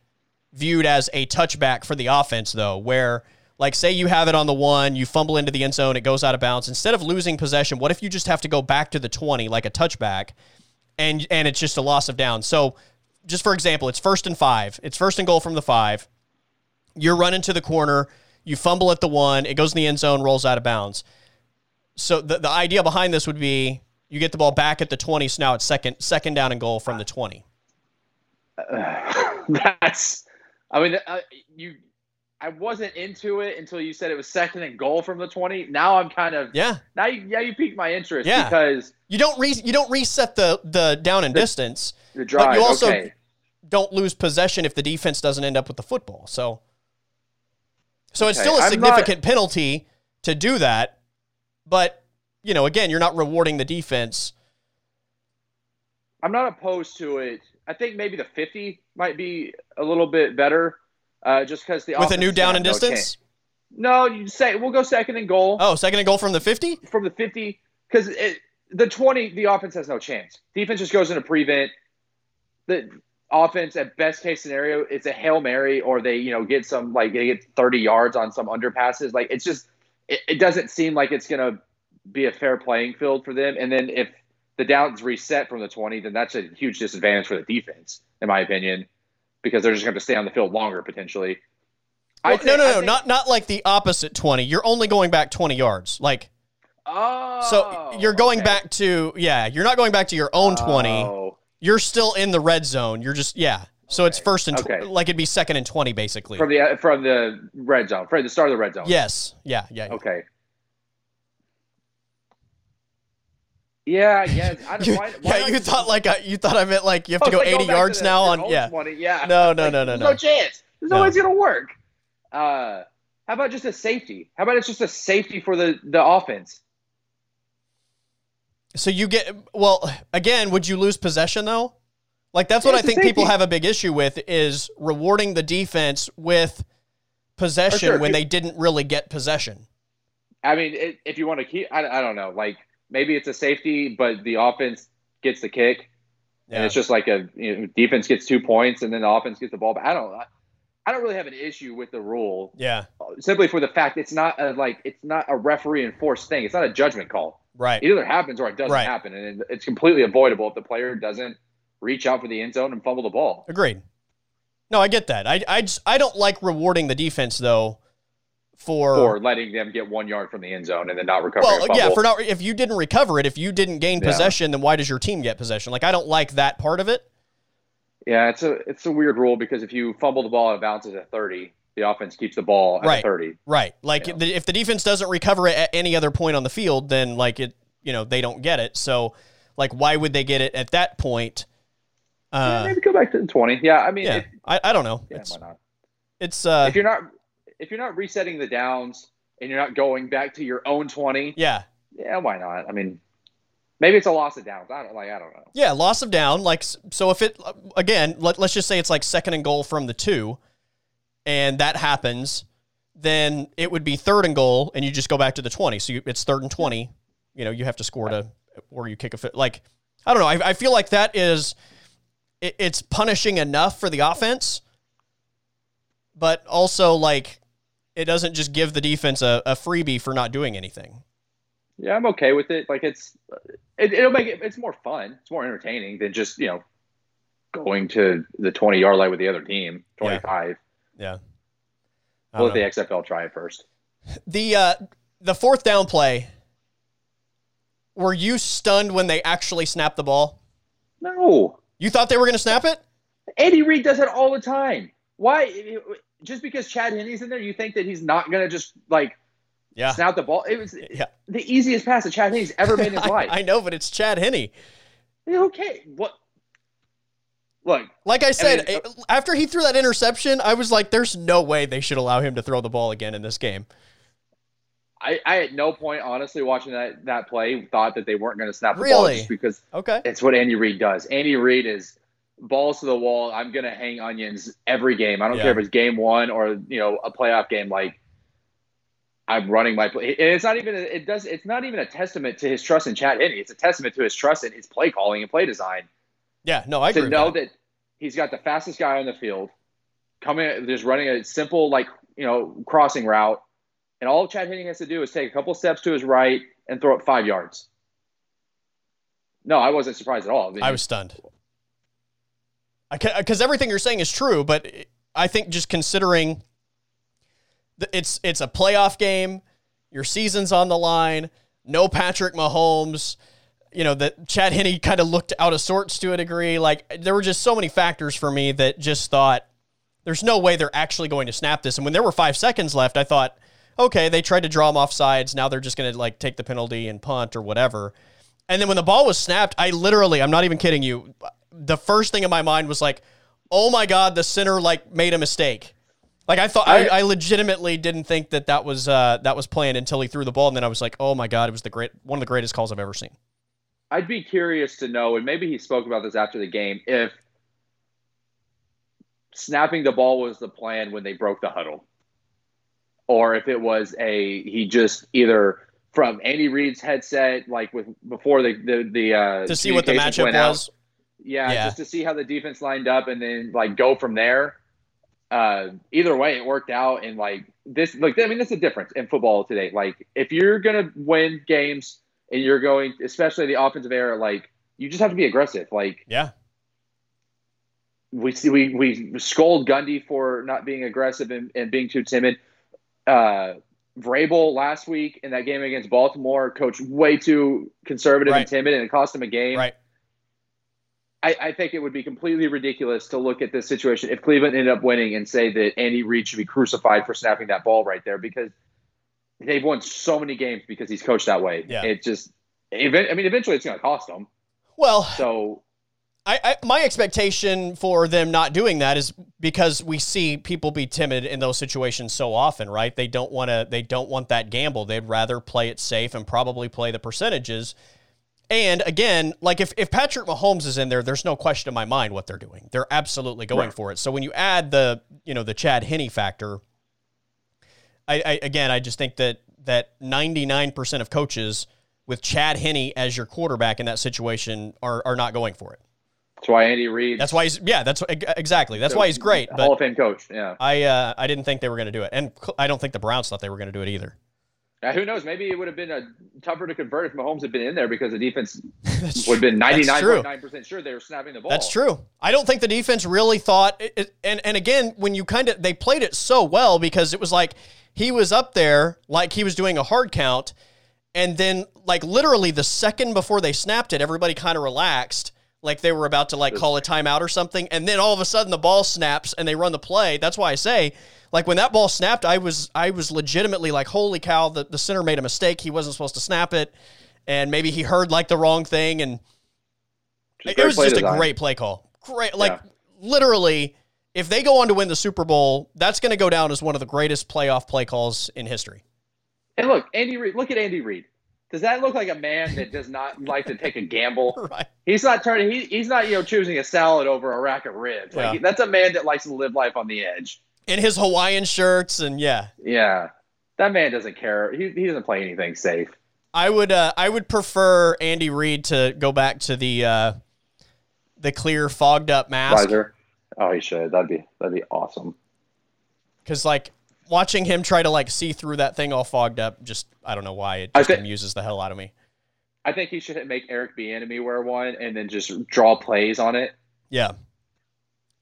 viewed as a touchback for the offense though, where like say you have it on the one, you fumble into the end zone, it goes out of bounds. Instead of losing possession, what if you just have to go back to the 20 like a touchback and and it's just a loss of down. So just for example, it's first and 5. It's first and goal from the 5. You're running to the corner, you fumble at the 1, it goes in the end zone, rolls out of bounds. So the the idea behind this would be you get the ball back at the 20, so now it's second second down and goal from the 20. That's, I mean, uh, you. I wasn't into it until you said it was second and goal from the twenty. Now I'm kind of Yeah. now. You, yeah, you piqued my interest Yeah. because You don't re- you don't reset the the down and distance. the drive. you also- okay. Don't lose possession if the defense doesn't end up with the football. So So it's still a significant penalty to do that, but you know, again, you're not rewarding the defense. I'm not opposed to it. I think maybe the 50 might be a little bit better, uh, just because the With a new down and no distance? chance. No, you say we'll go second and goal Oh, second and goal from the 50? from the 50 because the 20 the offense has no chance. Defense just goes into prevent. The offense at best case scenario it's a hail mary or they you know get some like they get 30 yards on some underpasses. Like it's just it, it doesn't seem like it's gonna be a fair playing field for them. And then if the downs reset from the 20, then that's a huge disadvantage for the defense, in my opinion, because they're just going to stay on the field longer potentially. I Well, think- no, no, no, think- not not like the opposite 20. You're only going back 20 yards. Like Oh, so you're going okay. back to yeah, you're not going back to your own 20. Oh, You're still in the red zone. You're just yeah. So it's first and tw- Okay. like it'd be second and 20 basically. from the uh, from the red zone, from the start of the red zone. yes. Yeah, yeah. yeah. Okay. Yeah, yeah. I don't, You, why, why yeah, you just- thought like I, you thought I meant like you have to go like, 80 yards the- now on yeah. 20, yeah. No, no, Like, no, no, no. no chance. There's no, No. way it's gonna work. Uh, how about just a safety? How about it's just a safety for the the offense? So you get well again. Would you lose possession though? Like that's what I think people have a big issue with is rewarding the defense with possession sure. when they didn't really get possession. I mean, it, if you want to keep, I, I don't know, like maybe it's a safety, but the offense gets the kick. and it's just like a you know, defense gets two points and then the offense gets the ball. But I don't, I don't really have an issue with the rule Yeah. Uh, simply for the fact it's not a like it's not a referee enforced thing. It's not a judgment call. Right. It either happens or it doesn't Right. happen, and it's completely avoidable if the player doesn't reach out for the end zone and fumble the ball. Agreed. No, I get that. I I just I don't like rewarding the defense though for Or letting them get one yard from the end zone and then not recovering. well, yeah, for not if you didn't recover it, if you didn't gain Yeah. possession, then why does your team get possession? Like I don't like that part of it. Yeah, it's a it's a weird rule because if you fumble the ball and it bounces at thirty, the offense keeps the ball at Right. thirty. Right. Like Yeah. if the defense doesn't recover it at any other point on the field, then like it, you know, they don't get it. So like why would they get it at that point? Yeah, Uh, maybe go back to the twenty. Yeah, I mean, yeah. if, I, I don't know. yeah, It's why not? it's uh if you're not if you're not resetting the downs and you're not going back to your own twenty, yeah. yeah, why not? I mean, maybe it's a loss of downs. I don't like. I don't know. Yeah, loss of down. Like so, if it again, let, let's just say it's like second and goal from the two, and that happens, then it would be third and goal, and you just go back to the twenty. So you, it's third and twenty. You know, you have to score to, or you kick a fit. Like I don't know. I, I feel like that is, it, it's punishing enough for the offense, but also like it doesn't just give the defense a, a freebie for not doing anything. Yeah, I'm okay with it. Like it's it, it'll make it it's more fun. It's more entertaining than just you know going to the 20 yard line with the other team. 25. Yeah. I We'll let the XFL try it first. The uh, the fourth down play. Were you stunned when they actually snapped the ball? No, You thought they were going to snap it? Andy Reid does it all the time. Why? Just because Chad Henne's in there, you think that he's not gonna just like Yeah. snap the ball? It was Yeah. the easiest pass that Chad Henne's ever made in his I, life. I know, but it's Chad Henne. okay, what? Look, Like I said, mean, eh, after he threw that interception, I was like, "There's no way they should allow him to throw the ball again in this game." I, I at no point, honestly, watching that that play, thought that they weren't going to snap the ball Really? just because Okay. it's what Andy Reid does. Andy Reid is balls to the wall. I'm going to hang onions every game. I don't Yeah. care if it's game one or you know a playoff game. Like I'm running my play. And it's not even it does. It's not even a testament to his trust in Chad Henne. It's a testament to his trust in his play calling and play design. Yeah. No, I agree. to know that. that. he's got the fastest guy on the field, coming just running a simple like you know crossing route, and all Chad Henne has to do is take a couple steps to his right and throw it five yards. No, I wasn't surprised at all. I, mean, I was stunned. Because uh, everything you're saying is true, but I think just considering it's it's a playoff game, your season's on the line, no Patrick Mahomes, you know that Chad Henne kind of looked out of sorts to a degree. Like there were just so many factors for me that just thought there's no way they're actually going to snap this. And when there were five seconds left, I thought, okay, they tried to draw him off sides. Now they're just going to like take the penalty and punt or whatever. And then when the ball was snapped, I literally, I'm not even kidding you. The first thing in my mind was like, oh my God, the center like made a mistake. Like I thought, I, I- legitimately didn't think that that was uh, that was planned until he threw the ball, and then I was like, oh my God, it was the great one of the greatest calls I've ever seen. I'd be curious to know, and maybe he spoke about this after the game, if snapping the ball was the plan when they broke the huddle, or if it was a he just either from Andy Reid's headset, like with before the the, the uh, To see what the matchup was. out. Yeah, Yeah. just to see how the defense lined up and then like go from there. Uh, either way, it worked out. And like this, like I mean, that's a difference in football today. Like if you're gonna win games and you're going, especially the offensive era, like you just have to be aggressive. Like yeah, we see, we we scold Gundy for not being aggressive and, and being too timid. Uh, Vrabel last week in that game against Baltimore coached way too conservative Right. and timid, and it cost him a game. right. I, I think it would be completely ridiculous to look at this situation if Cleveland ended up winning and say that Andy Reid should be crucified for snapping that ball right there because they've won so many games because he's coached that way. Yeah. It just, I mean, eventually it's going to cost them. Well, So I, I my expectation for them not doing that is because we see people be timid in those situations so often, right? They don't want to they don't want that gamble. They'd rather play it safe and probably play the percentages. And again, like if, if Patrick Mahomes is in there, there's no question in my mind what they're doing. They're absolutely going Right. for it. So when you add the, you know, the Chad Henne factor, I, I again I just think that that 99% of coaches with Chad Henne as your quarterback in that situation are are not going for it. That's why Andy Reid. That's why he's yeah. That's exactly. That's why he's great. But Hall of Fame coach. Yeah. I uh, I didn't think they were going to do it, and I don't think the Browns thought they were going to do it either. Uh, who knows? Maybe it would have been a, tougher to convert if Mahomes had been in there because the defense would have been ninety nine point nine percent sure they were snapping the ball. That's true. I don't think the defense really thought. It, and and again, when you kind of they played it so well because it was like he was up there like he was doing a hard count, and then like literally the second before they snapped it, everybody kind of relaxed like they were about to like call a timeout or something, and then all of a sudden the ball snaps and they run the play. That's why I say, like when that ball snapped, I was I was legitimately like, holy cow, the, the center made a mistake. He wasn't supposed to snap it, and maybe he heard like the wrong thing, and it was just design. a great play call. Great, like yeah. literally, if they go on to win the Super Bowl, that's going to go down as one of the greatest playoff play calls in history. And look, Andy Reid. Look at Andy Reid does that look like a man that does not like to take a gamble? right. He's not turning. He, he's not you know choosing a salad over a rack of ribs. Like yeah. that's a man that likes to live life on the edge. In his Hawaiian shirts and yeah. Yeah, that man doesn't care. He he doesn't play anything safe. I would uh, I would prefer Andy Reid to go back to the uh, the clear fogged up mask. Visor. Oh, he should. That'd be that'd be awesome. Because like watching him try to like see through that thing all fogged up, just I don't know why it just amuses the hell out of me. I think he should make Eric Bieniemy wear one and then just draw plays on it. Yeah,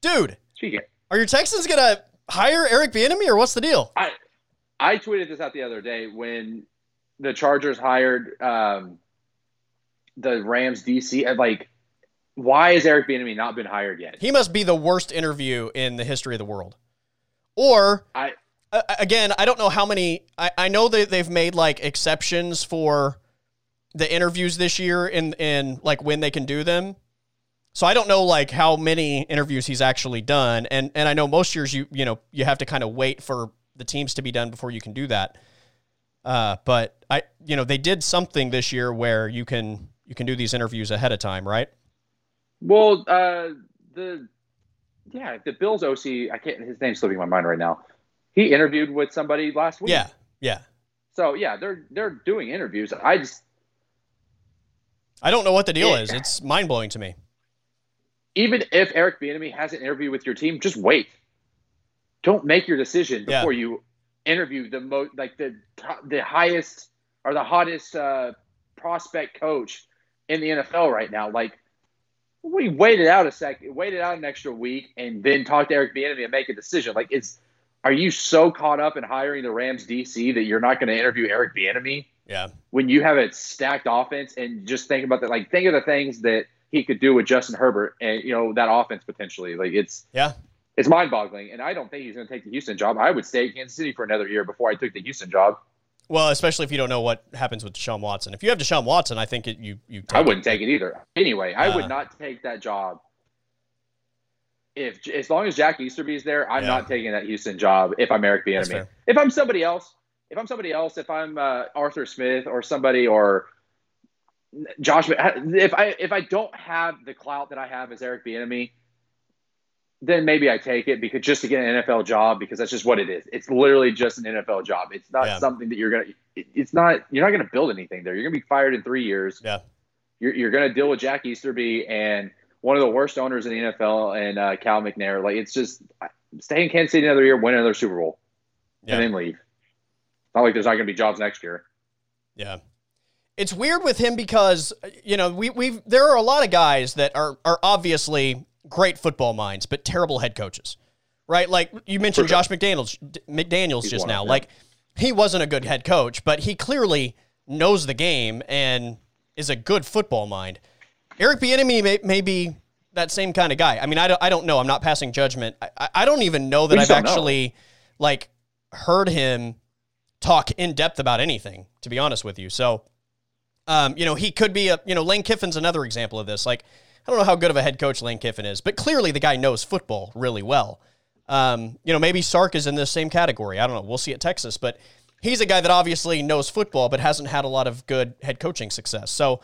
dude. Speaking, are your Texans gonna hire Eric Bieniemy or what's the deal? I I tweeted this out the other day when the Chargers hired um, the Rams DC. Like, why has Eric Bieniemy not been hired yet? He must be the worst interview in the history of the world. Or I again, I don't know how many. I, I know that they've made like exceptions for the interviews this year in in like when they can do them. So I don't know like how many interviews he's actually done, and and I know most years you you know you have to kind of wait for the teams to be done before you can do that. Uh, but I you know they did something this year where you can you can do these interviews ahead of time, right? Well, uh, the yeah the Bills OC I can't his name's slipping my mind right now he interviewed with somebody last week. Yeah, yeah. So yeah, they're they're doing interviews. I just I don't know what the deal is. It's mind blowing to me. Even if Eric Bieniemy has an interview with your team, just wait. Don't make your decision before yeah. you interview the most like the the highest or the hottest uh, prospect coach in the NFL right now. Like we waited out a second, waited out an extra week, and then talk to Eric Bieniemy and make a decision. Like it's are you so caught up in hiring the Rams DC that you're not going to interview Eric Bieniemy? Yeah. When you have a stacked offense and just think about that, like think of the things that he could do with Justin Herbert and you know that offense potentially. Like it's yeah, it's mind boggling. And I don't think he's going to take the Houston job. I would stay at Kansas City for another year before I took the Houston job. Well, especially if you don't know what happens with Deshaun Watson. If you have Deshaun Watson, I think it, you you. I wouldn't it. take it either. Anyway, I uh, would not take that job if as long as Jack Easterby is there, I'm yeah. not taking that Houston job if I'm Eric Bieniemy. If I'm somebody else, if I'm somebody else, if I'm uh, Arthur Smith or somebody or Josh, if I if I don't have the clout that I have as Eric Bieniemy, then maybe I take it because just to get an NFL job because that's just what it is. It's literally just an NFL job. It's not yeah. something that you're gonna. It's not. You're not gonna build anything there. You're gonna be fired in three years. Yeah. You're, you're gonna deal with Jack Easterby and one of the worst owners in the NFL and uh, Cal McNair. Like it's just stay in Kansas City another year, win another Super Bowl, yeah. and then leave. It's not like there's not going to be jobs next year. Yeah. It's weird with him because you know we we there are a lot of guys that are are obviously great football minds but terrible head coaches, right? Like you mentioned sure. Josh McDaniels McDaniels He's just now. Like he wasn't a good head coach, but he clearly knows the game and is a good football mind. Eric Bieniemy may, may be that same kind of guy. I mean, I don't, I don't know. I'm not passing judgment. I, I don't even know that I've actually know. like heard him talk in depth about anything. To be honest with you, so um, you know, he could be a you know Lane Kiffin's another example of this. Like, I don't know how good of a head coach Lane Kiffin is, but clearly the guy knows football really well. Um, you know, maybe Sark is in the same category. I don't know. We'll see at Texas, but he's a guy that obviously knows football, but hasn't had a lot of good head coaching success. So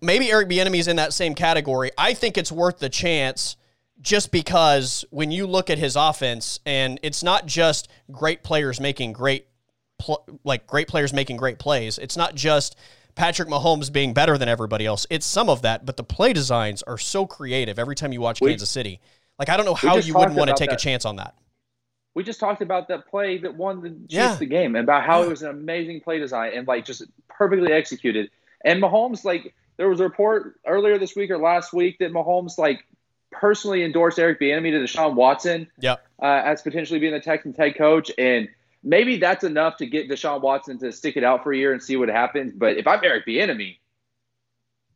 maybe Eric Bieniemy is in that same category. I think it's worth the chance just because when you look at his offense and it's not just great players making great pl- like great players making great plays. It's not just Patrick Mahomes being better than everybody else. It's some of that, but the play designs are so creative every time you watch We- Kansas City. Like I don't know how you wouldn't want to take a chance on that. we just talked about that play that won the Yeah. the game and about how it was an amazing play design and like just perfectly executed. And Mahomes, like there was a report earlier this week or last week that Mahomes like personally endorsed Eric Bieniemy to Deshaun Watson Yep. uh, as potentially being the Texans head coach, and maybe that's enough to get Deshaun Watson to stick it out for a year and see what happens. But if I'm Eric Bieniemy,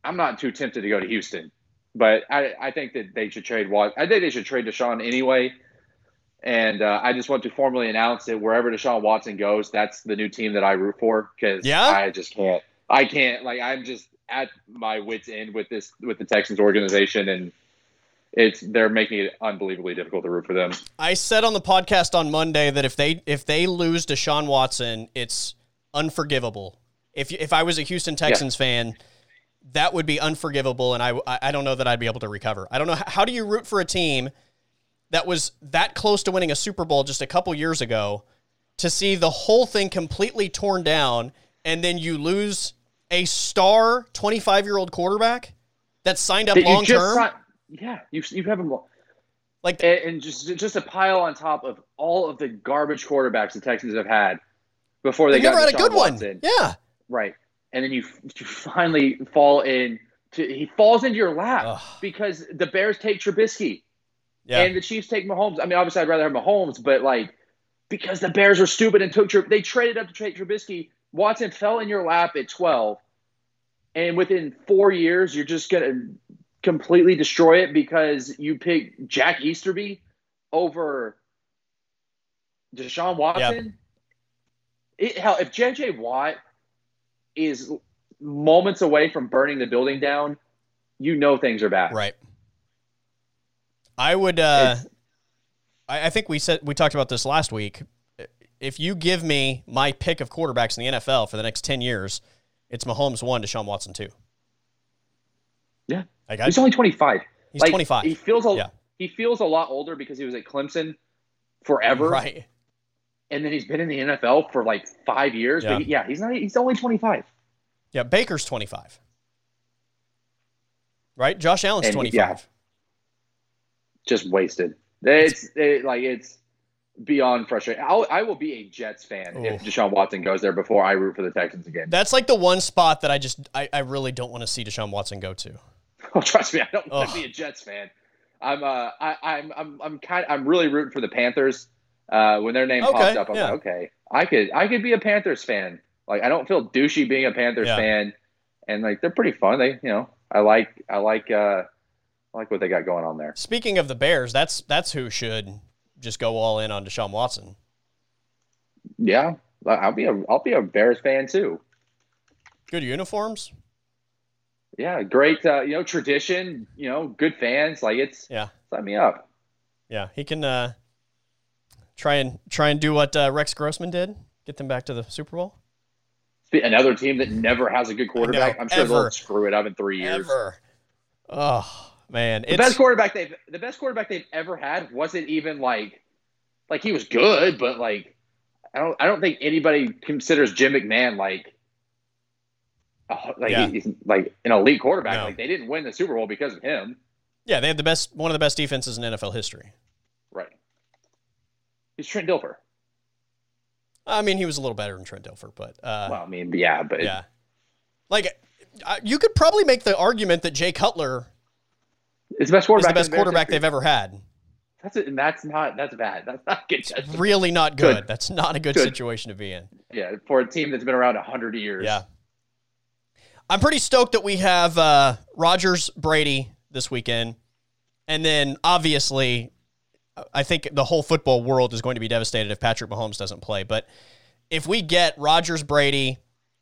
I'm not too tempted to go to Houston. But I, I think that they should trade Wat. I think they should trade Deshaun anyway. And uh, I just want to formally announce that wherever Deshaun Watson goes, that's the new team that I root for because Yeah? I just can't. I can't. Like I'm just at my wits end with this with the Texans organization, and it's they're making it unbelievably difficult to root for them. I said on the podcast on Monday that if they if they lose Deshaun Watson, it's unforgivable. If if I was a Houston Texans fan, that would be unforgivable, and I I don't know that I'd be able to recover. I don't know how do you root for a team that was that close to winning a Super Bowl just a couple years ago to see the whole thing completely torn down, and then you lose a star twenty five year old quarterback that's signed up That long term. yeah, you you have them Like and, and just just a pile on top of all of the garbage quarterbacks the Texans have had before they, they got never had a good one. Watson. Yeah. Right, and then you, you finally fall in. To, he falls into your lap Ugh. because the Bears take Trubisky Yeah. and the Chiefs take Mahomes. I mean, obviously, I'd rather have Mahomes, but like because the Bears were stupid and took they traded up to trade Trubisky. Watson fell in your lap at twelve, and within four years, you're just gonna completely destroy it because you pick Jack Easterby over Deshaun Watson. It, hell, if JJ Watt is moments away from burning the building down, you know things are bad. Right. I would. Uh, I, I think we said we talked about this last week. If you give me my pick of quarterbacks in the NFL for the next ten years, it's Mahomes one, Deshaun Watson two. Yeah. Like I, He's only 25. he's Like, twenty five. He feels a Yeah. he feels a lot older because he was at Clemson forever, Right. and then he's been in the NFL for like five years. Yeah. He- yeah, he's not. He's only 25. Yeah. Baker's twenty five. Right. Josh Allen's twenty five. yeah. Just wasted. It's it, like it's beyond frustrating. I'll, I will be a Jets fan if Oof. Deshaun Watson goes there before I root for the Texans again. That's like the one spot that I just I, I really don't want to see Deshaun Watson go to. Oh, trust me, I don't want Ugh. to be a Jets fan. I'm uh I, I'm I'm I'm kind I'm really rooting for the Panthers. Uh, when their name Okay, popped up, I'm yeah. like, okay, I could I could be a Panthers fan. Like I don't feel douchey being a Panthers Yeah. fan, and like they're pretty fun. They you know I like I like uh I like what they got going on there. Speaking of the Bears, that's that's who should just go all in on Deshaun Watson. Yeah, I'll be a I'll be a Bears fan too. Good uniforms. Yeah, great. Uh, you know, tradition. You know, good fans. Like it's Yeah. sign me up. Yeah, he can uh, try and try and do what uh, Rex Grossman did, get them back to the Super Bowl. Another team that never has a good quarterback. I'm sure ever. they'll screw it up in three years. Ever. Oh man, The it's best quarterback they've the best quarterback they've ever had wasn't even like like he was good, but like I don't I don't think anybody considers Jim McMahon like like Yeah. he's like an elite quarterback. No. Like they didn't win the Super Bowl because of him. yeah. They had the best, one of the best defenses in NFL history. Right. He's Trent Dilfer. I mean, he was a little better than Trent Dilfer, but uh, well, I mean, yeah, but yeah, like uh, you could probably make the argument that Jay Cutler it's the best quarterback. the best quarterback they've ever had. That's it, and that's not that's bad. That's not good. That's, Really not good. Good. That's not a good, Good. situation to be in. yeah, for a team that's been around hundred years. Yeah. I'm pretty stoked that we have uh, Rodgers Brady this weekend. And then obviously, I think the whole football world is going to be devastated if Patrick Mahomes doesn't play. But if we get Rodgers Brady,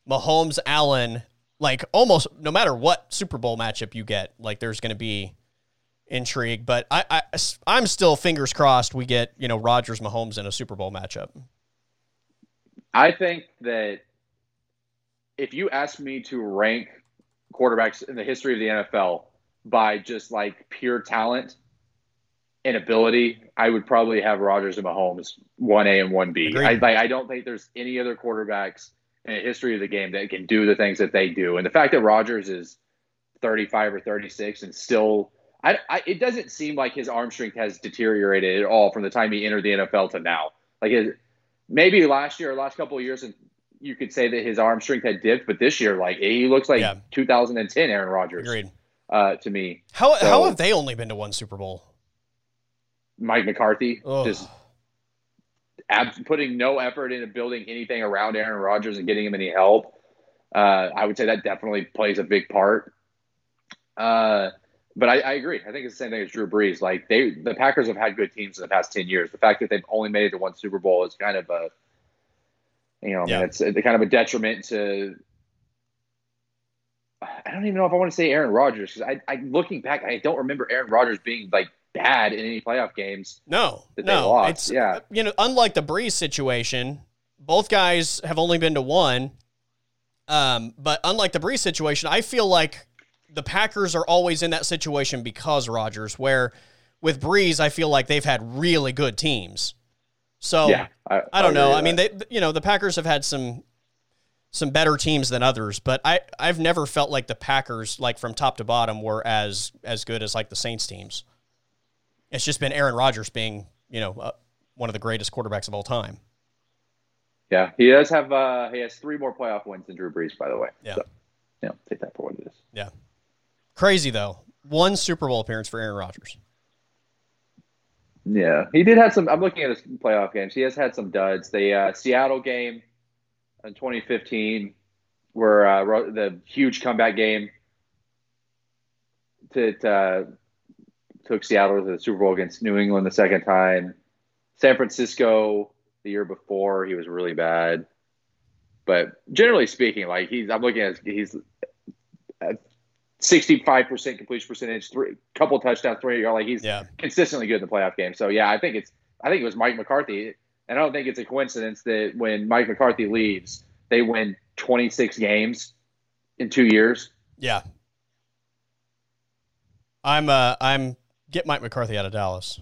Mahomes Allen, like almost no matter what Super Bowl matchup you get, like there's going to be intrigue. But I, I, I'm still fingers crossed we get, you know, Rodgers Mahomes in a Super Bowl matchup. I think that if you ask me to rank quarterbacks in the history of the NFL by just like pure talent and ability, I would probably have Rodgers and Mahomes one A and one B. I like I don't think there's any other quarterbacks in the history of the game that can do the things that they do. And the fact that Rodgers is 35 or 36 and still, I, I, it doesn't seem like his arm strength has deteriorated at all from the time he entered the NFL to now. Like his, maybe last year, or last couple of years, and you could say that his arm strength had dipped, but this year, like he looks like Yeah. 2010 Aaron Rodgers. Agreed. Uh, to me, How So- how have they only been to one Super Bowl? Mike McCarthy Ugh. just ab- putting no effort into building anything around Aaron Rodgers and getting him any help. Uh, I would say that definitely plays a big part. Uh, but I, I agree. I think it's the same thing as Drew Brees. Like they, the Packers have had good teams in the past ten years. The fact that they've only made it to one Super Bowl is kind of a, you know, I mean, Yeah. it's kind of a detriment to. I don't even know if I want to say Aaron Rodgers because I, I, looking back, I don't remember Aaron Rodgers being like bad in any playoff games. No, That they no. lost, It's yeah. you know, unlike the Brees situation, both guys have only been to one. Um, but unlike the Brees situation, I feel like the Packers are always in that situation because Rodgers. Where with Brees, I feel like they've had really good teams. So yeah, Oh, I don't agree know. I mean, they you know the Packers have had some some better teams than others, but I I've never felt like the Packers like from top to bottom were as as good as like the Saints teams. It's just been Aaron Rodgers being you know uh, one of the greatest quarterbacks of all time. yeah, he does have. Uh, he has three more playoff wins than Drew Brees, by the way. Yeah. So, you know, take that for what it is. Yeah, crazy though. One Super Bowl appearance for Aaron Rodgers. Yeah, he did have some. I'm looking at his playoff games. He has had some duds. The uh, Seattle game in 2015, where uh, the huge comeback game to, uh, took Seattle to the Super Bowl against New England the second time. San Francisco the year before, he was really bad. But generally speaking, like he's, I'm looking at he's at 65% completion percentage, three couple touchdowns, three like he's Yeah, consistently good in the playoff game. So yeah, I think it's I think it was Mike McCarthy, and I don't think it's a coincidence that when Mike McCarthy leaves, they win 26 games in two years. yeah. I'm uh I'm get Mike McCarthy out of Dallas.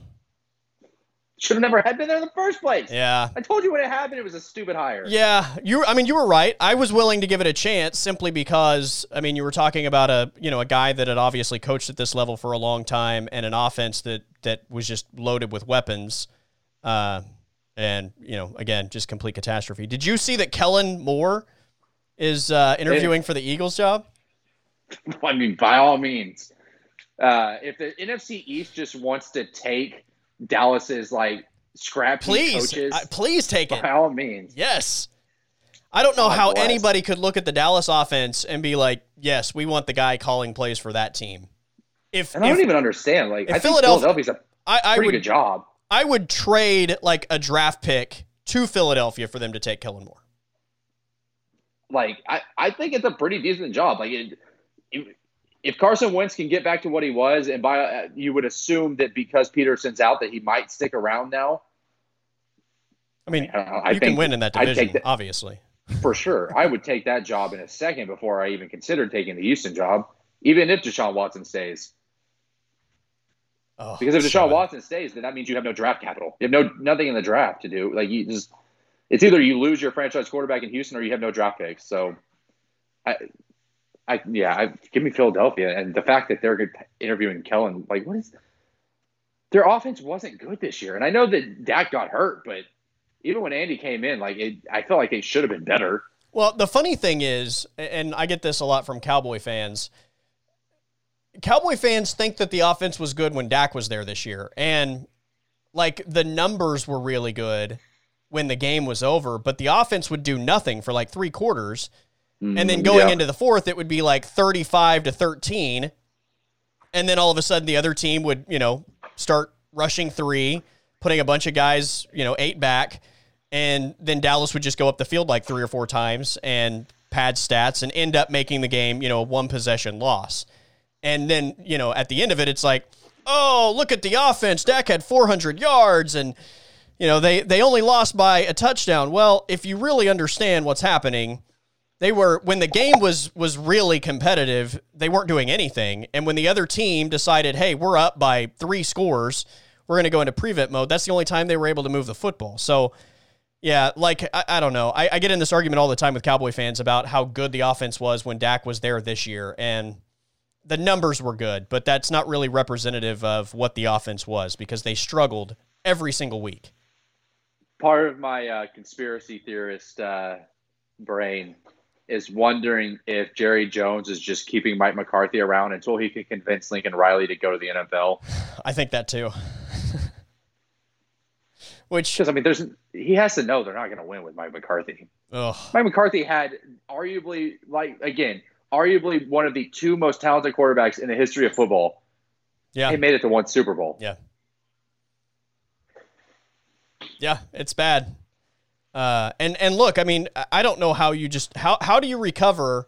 Should have never had been there in the first place. Yeah, I told you when it happened, it was a stupid hire. Yeah, you. I mean, you were right. I was willing to give it a chance simply because I mean, you were talking about a you know a guy that had obviously coached at this level for a long time and an offense that that was just loaded with weapons, uh, and you know again just complete catastrophe. Did you see that Kellen Moore is uh, interviewing for the Eagles job? I mean, by all means, uh, if the NFC East just wants to take Dallas's like scrappy Please, coaches, I- please take it. by all means. Yes. I don't know God how bless. anybody could look at the Dallas offense and be like, "Yes, we want the guy calling plays for that team." If, And I if don't even understand. Like, I think Philadelphia- Philadelphia's a I, I pretty would good job. I would trade like a draft pick to Philadelphia for them to take Kellen Moore. like I, I think it's a pretty decent job. Like it, if Carson Wentz can get back to what he was, and by uh, you would assume that because Pederson's out, that he might stick around now. I mean, I, you think can win in that division, that- obviously. for sure. I would take that job in a second before I even considered taking the Houston job, even if Deshaun Watson stays. Oh, Because if Deshaun. Watson stays, then that means you have no draft capital. You have no nothing in the draft to do. Like you just, it's either you lose your franchise quarterback in Houston or you have no draft picks. So, I, I yeah, I, give me Philadelphia and the fact that they're interviewing Kellen. Like, what is their offense wasn't good this year, and I know that Dak got hurt, but even when Andy came in, like it, I felt like they should have been better. Well, the funny thing is, and I get this a lot from Cowboy fans. Cowboy fans think that the offense was good when Dak was there this year, and like the numbers were really good when the game was over, but the offense would do nothing for like three quarters. And then Mm, going yeah. into the fourth, it would be like 35 to 13. And then all of a sudden, the other team would, you know, start rushing three, putting a bunch of guys, you know, eight back. And then Dallas would just go up the field like three or four times and pad stats and end up making the game, you know, a one possession loss. And then, you know, at the end of it, it's like, oh, look at the offense. Dak had 400 yards and, you know, they, they only lost by a touchdown. Well, if you really understand what's happening, they were when the game was was really competitive they weren't doing anything and when the other team decided hey we're up by three scores we're going to go into prevent mode that's the only time they were able to move the football so Yeah, like I, I don't know. I, I get in this argument all the time with Cowboy fans about how good the offense was when Dak was there this year, and the numbers were good, but that's not really representative of what the offense was because they struggled every single week. Part of my uh, conspiracy theorist uh, brain is wondering if Jerry Jones is just keeping Mike McCarthy around until he can convince Lincoln Riley to go to the NFL. I think that too. Which because I mean, there's he has to know they're not going to win with Mike McCarthy. Ugh. Mike McCarthy had arguably, like again, arguably one of the two most talented quarterbacks in the history of football. Yeah, he made it to one Super Bowl. Yeah, yeah, it's bad. Uh, and and look, I mean, I don't know how you just how how do you recover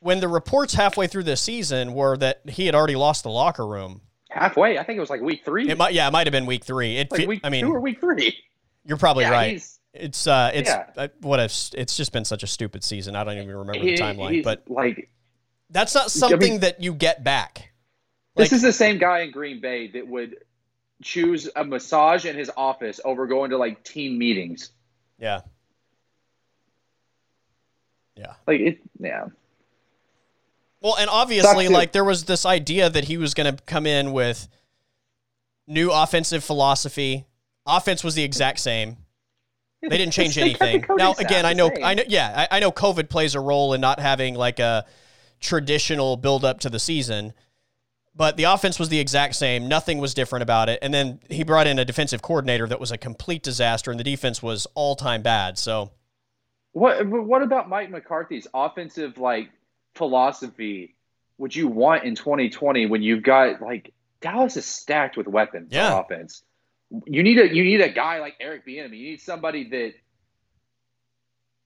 when the reports halfway through the season were that he had already lost the locker room halfway. I think it was like week three. It might, yeah, it might have been week three. It, like week I mean, two or week three. You're probably yeah, right. It's uh, it's yeah. uh, what if it's just been such a stupid season. I don't even remember he, the timeline, but like that's not something I mean, that you get back. Like, this is the same guy in Green Bay that would choose a massage in his office over going to like team meetings. Yeah. Yeah. Like it. Yeah. Well, and obviously, like there was this idea that he was going to come in with new offensive philosophy. Offense was the exact same. They didn't change anything. Now, again, I know, I know, yeah, I, I know COVID plays a role in not having like a traditional build up to the season, but the offense was the exact same. Nothing was different about it. And then he brought in a defensive coordinator that was a complete disaster, and the defense was all time bad. So, what what about Mike McCarthy's offensive like philosophy would you want in 2020 when you've got like Dallas is stacked with weapons yeah. on offense? You need a you need a guy like Eric Bieniemy. You need somebody that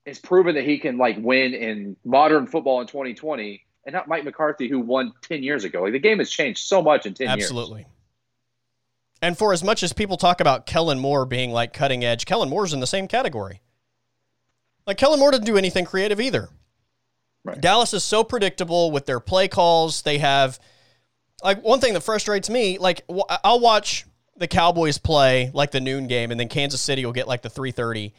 is proven that he can like win in modern football in 2020, and not Mike McCarthy who won 10 years ago. Like the game has changed so much in 10 Absolutely. years. Absolutely. And for as much as people talk about Kellen Moore being like cutting edge, Kellen Moore's in the same category. Like Kellen Moore didn't do anything creative either. Right. Dallas is so predictable with their play calls. They have like one thing that frustrates me. Like I'll watch the Cowboys play like the noon game, and then Kansas City will get like the three thirty.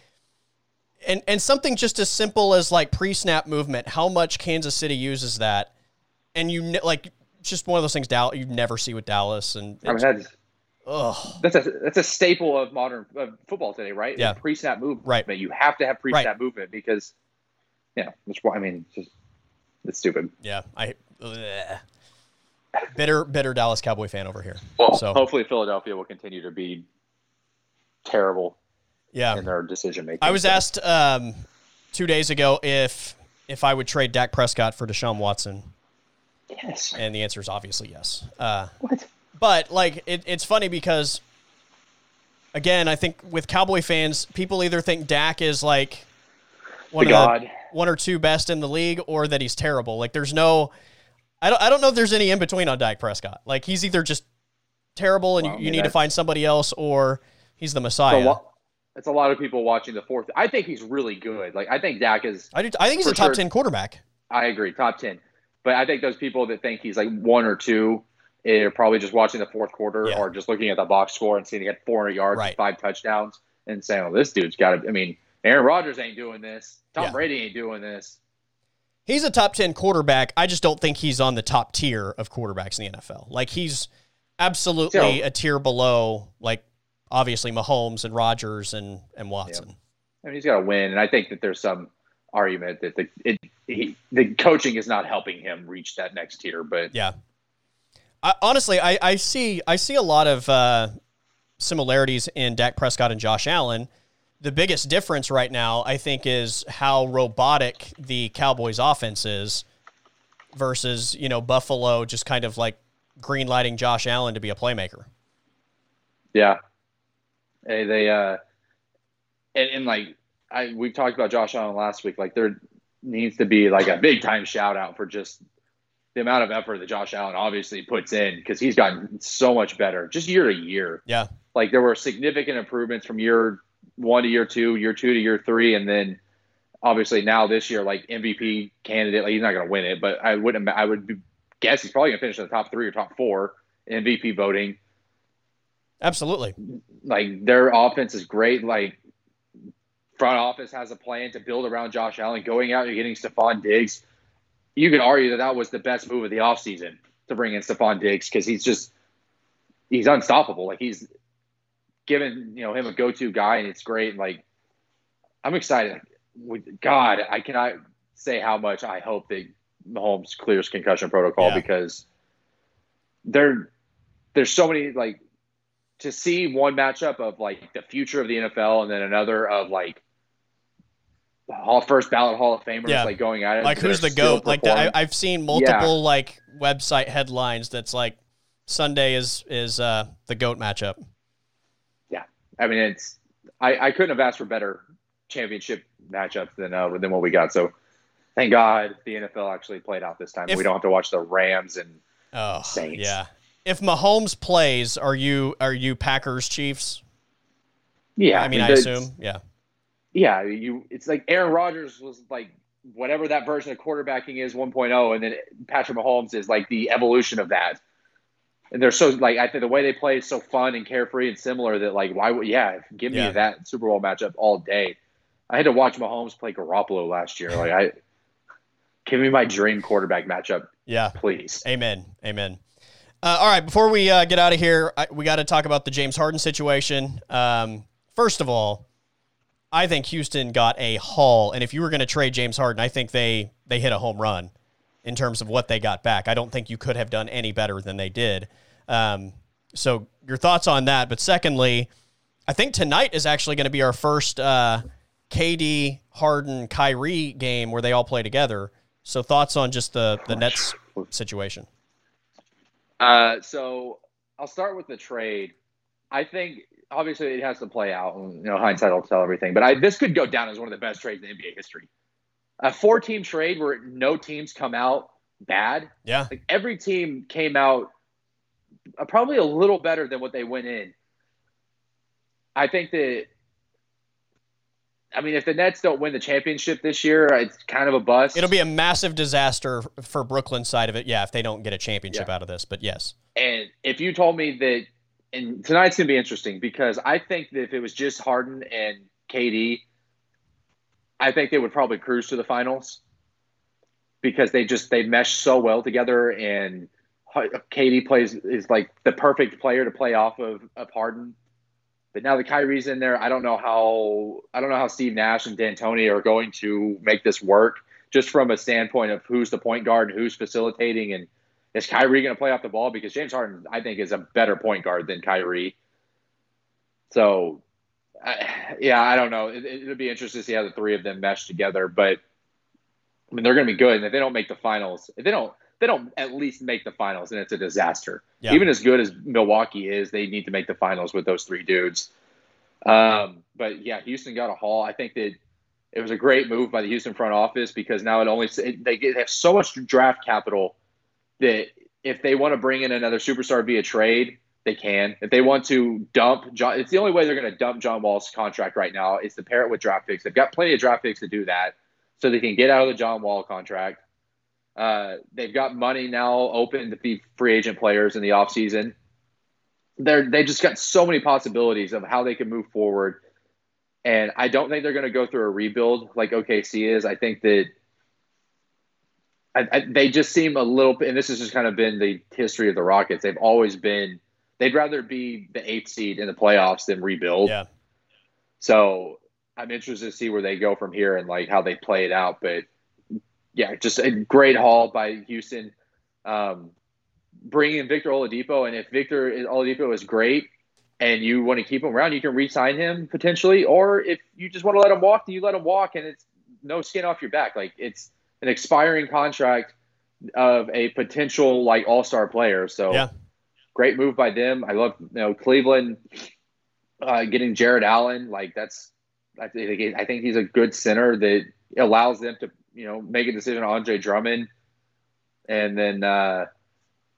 And and something just as simple as like pre snap movement, how much Kansas City uses that, and you like just one of those things Dallas you never see with Dallas, and I mean that's ugh. that's a that's a staple of modern of football today, right? Yeah, pre snap movement. Right, but you have to have pre snap right. movement because yeah, that's why I mean, it's just it's stupid. Yeah, I bleh. bitter, bitter Dallas Cowboy fan over here. Well, so hopefully Philadelphia will continue to be terrible. Yeah, in their decision making. I was so. asked um, two days ago if if I would trade Dak Prescott for Deshaun Watson. Yes, and the answer is obviously yes. Uh, what? But like, it, it's funny because, again, I think with Cowboy fans, people either think Dak is like one the of God. the one or two best in the league or that he's terrible. Like there's no I don't I don't know if there's any in between on Dak Prescott. Like he's either just terrible and well, you, you I mean, need to find somebody else or he's the Messiah. It's a lot of people watching the fourth. I think he's really good. Like I think Dak is I do I think he's a top sure, 10 quarterback. I agree, top 10. But I think those people that think he's like one or two eh, are probably just watching the fourth quarter yeah. or just looking at the box score and seeing he had 400 yards, right. five touchdowns, and saying, "Well, this dude's got to." I mean, Aaron Rodgers ain't doing this. Tom yeah. Brady ain't doing this. He's a top 10 quarterback. I just don't think he's on the top tier of quarterbacks in the NFL. Like he's absolutely so, a tier below like obviously Mahomes and Rodgers and and Watson. Yeah. I mean, he's got to win and I think that there's some argument that the it, he, the coaching is not helping him reach that next tier, but Yeah. I, honestly, I, I see I see a lot of uh, similarities in Dak Prescott and Josh Allen the biggest difference right now, I think, is how robotic the Cowboys offense is versus, you know, Buffalo just kind of like green lighting Josh Allen to be a playmaker. Yeah. Hey, they, uh, and, and like, I, we talked about Josh Allen last week. Like, there needs to be like a big time shout out for just the amount of effort that Josh Allen obviously puts in because he's gotten so much better just year to year. Yeah. Like, there were significant improvements from year one to year two, year two to year three, and then obviously now this year, like MVP candidate, like he's not going to win it, but I wouldn't. I would guess he's probably going to finish in the top three or top four MVP voting. Absolutely. Like their offense is great. Like front office has a plan to build around Josh Allen, going out and getting Stefon Diggs. You could argue that that was the best move of the offseason to bring in Stefon Diggs because he's just he's unstoppable. Like he's given you know him a go-to guy, and it's great. Like I'm excited. God, I cannot say how much I hope that Mahomes clears concussion protocol Yeah. because there there's so many like to see one matchup of like the future of the NFL and then another of like Hall first ballot Hall of Famers Yeah. like going at it. Like who's the goat? Like the, I, I've seen multiple like website headlines that's like Sunday is is uh, the goat matchup. Yeah, I mean, it's I, I couldn't have asked for better championship matchups than uh, than what we got. So thank God the NFL actually played out this time. If- we don't have to watch the Rams and Oh, Saints. yeah. If Mahomes plays, are you are you Packers Chiefs? yeah. I mean, I assume. Yeah. Yeah, you. It's like Aaron Rodgers was like whatever that version of quarterbacking is 1.0, and then Patrick Mahomes is like the evolution of that. And they're so like I think the way they play is so fun and carefree and similar that like why would yeah give me Yeah. that Super Bowl matchup all day. I had to watch Mahomes play Garoppolo last year. Like I give me my dream quarterback matchup, Yeah. please. Amen. Amen. Uh, all right. Before we uh, get out of here, I, we got to talk about the James Harden situation. Um, first of all, I think Houston got a haul, and if you were going to trade James Harden, I think they they hit a home run in terms of what they got back. I don't think you could have done any better than they did. Um, so your thoughts on that? But secondly, I think tonight is actually going to be our first uh, KD Harden Kyrie game where they all play together. So thoughts on just the the Nets situation? Uh, so I'll start with the trade. I think obviously it has to play out, and you know hindsight will tell everything. But I, this could go down as one of the best trades in NBA history. A four-team trade where no teams come out bad. Yeah. Like every team came out uh, probably a little better than what they went in. I think that. I mean, if the Nets don't win the championship this year, it's kind of a bust. It'll be a massive disaster for Brooklyn's side of it. Yeah, if they don't get a championship Yeah. out of this. But yes. And if you told me that, and tonight's gonna be interesting because I think that if it was just Harden and KD, I think they would probably cruise to the finals because they just they mesh so well together, and KD plays is like the perfect player to play off of of Harden. But now the Kyrie's in there, I don't know how I don't know how Steve Nash and D'Antoni are going to make this work. Just from a standpoint of who's the point guard and who's facilitating and is Kyrie going to play off the ball? Because James Harden, I think, is a better point guard than Kyrie. So, I, yeah, I don't know. It, it'll be interesting to see how the three of them mesh together. But I mean, they're going to be good. And if they don't make the finals, if they don't, they don't at least make the finals, and it's a disaster. Yeah. Even as good as Milwaukee is, they need to make the finals with those three dudes. Um, but yeah, Houston got a haul. I think that it was a great move by the Houston front office because now it only it, they get, they have so much draft capital that if they want to bring in another superstar via trade, they can. If they want to dump John, it's the only way they're going to dump John Wall's contract right now is to pair it with draft picks. They've got plenty of draft picks to do that, so they can get out of the John Wall contract. Uh, they've got money now open to be free agent players in the offseason. They're they just got so many possibilities of how they can move forward. And I don't think they're going to go through a rebuild like OKC is. I think that I, I, they just seem a little, and this has just kind of been the history of the Rockets. They've always been, they'd rather be the eighth seed in the playoffs than rebuild. Yeah. So I'm interested to see where they go from here and like how they play it out. But yeah, just a great haul by Houston. Um, bringing in Victor Oladipo, and if Victor Oladipo is great and you want to keep him around, you can re-sign him potentially. Or if you just want to let him walk, then you let him walk, and it's no skin off your back. Like it's an expiring contract of a potential like all-star player. So Yeah. great move by them. I love you know Cleveland uh, getting Jarrett Allen. Like that's I think I think he's a good center that allows them to you know make a decision on Andre Drummond, and then uh,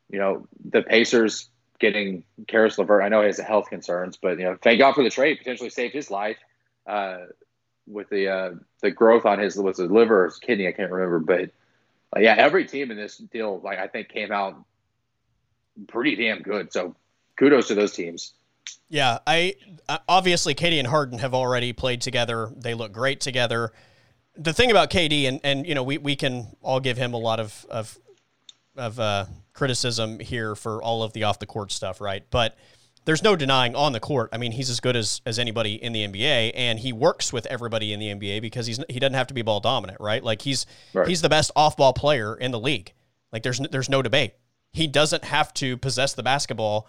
you know the Pacers getting Caris LeVert. I know he has health concerns, but you know thank God for the trade. Potentially saved his life uh, with the uh, the growth on his was it liver or his kidney. I can't remember, but uh, yeah, every team in this deal like I think came out pretty damn good. So kudos to those teams. Yeah, I obviously KD and Harden have already played together. They look great together. The thing about KD and and you know we we can all give him a lot of of of uh, criticism here for all of the off the court stuff, right? But there's no denying on the court. I mean, he's as good as, as anybody in the NBA, and he works with everybody in the NBA because he's he doesn't have to be ball dominant, right? Like he's right. he's the best off ball player in the league. Like there's there's no debate. He doesn't have to possess the basketball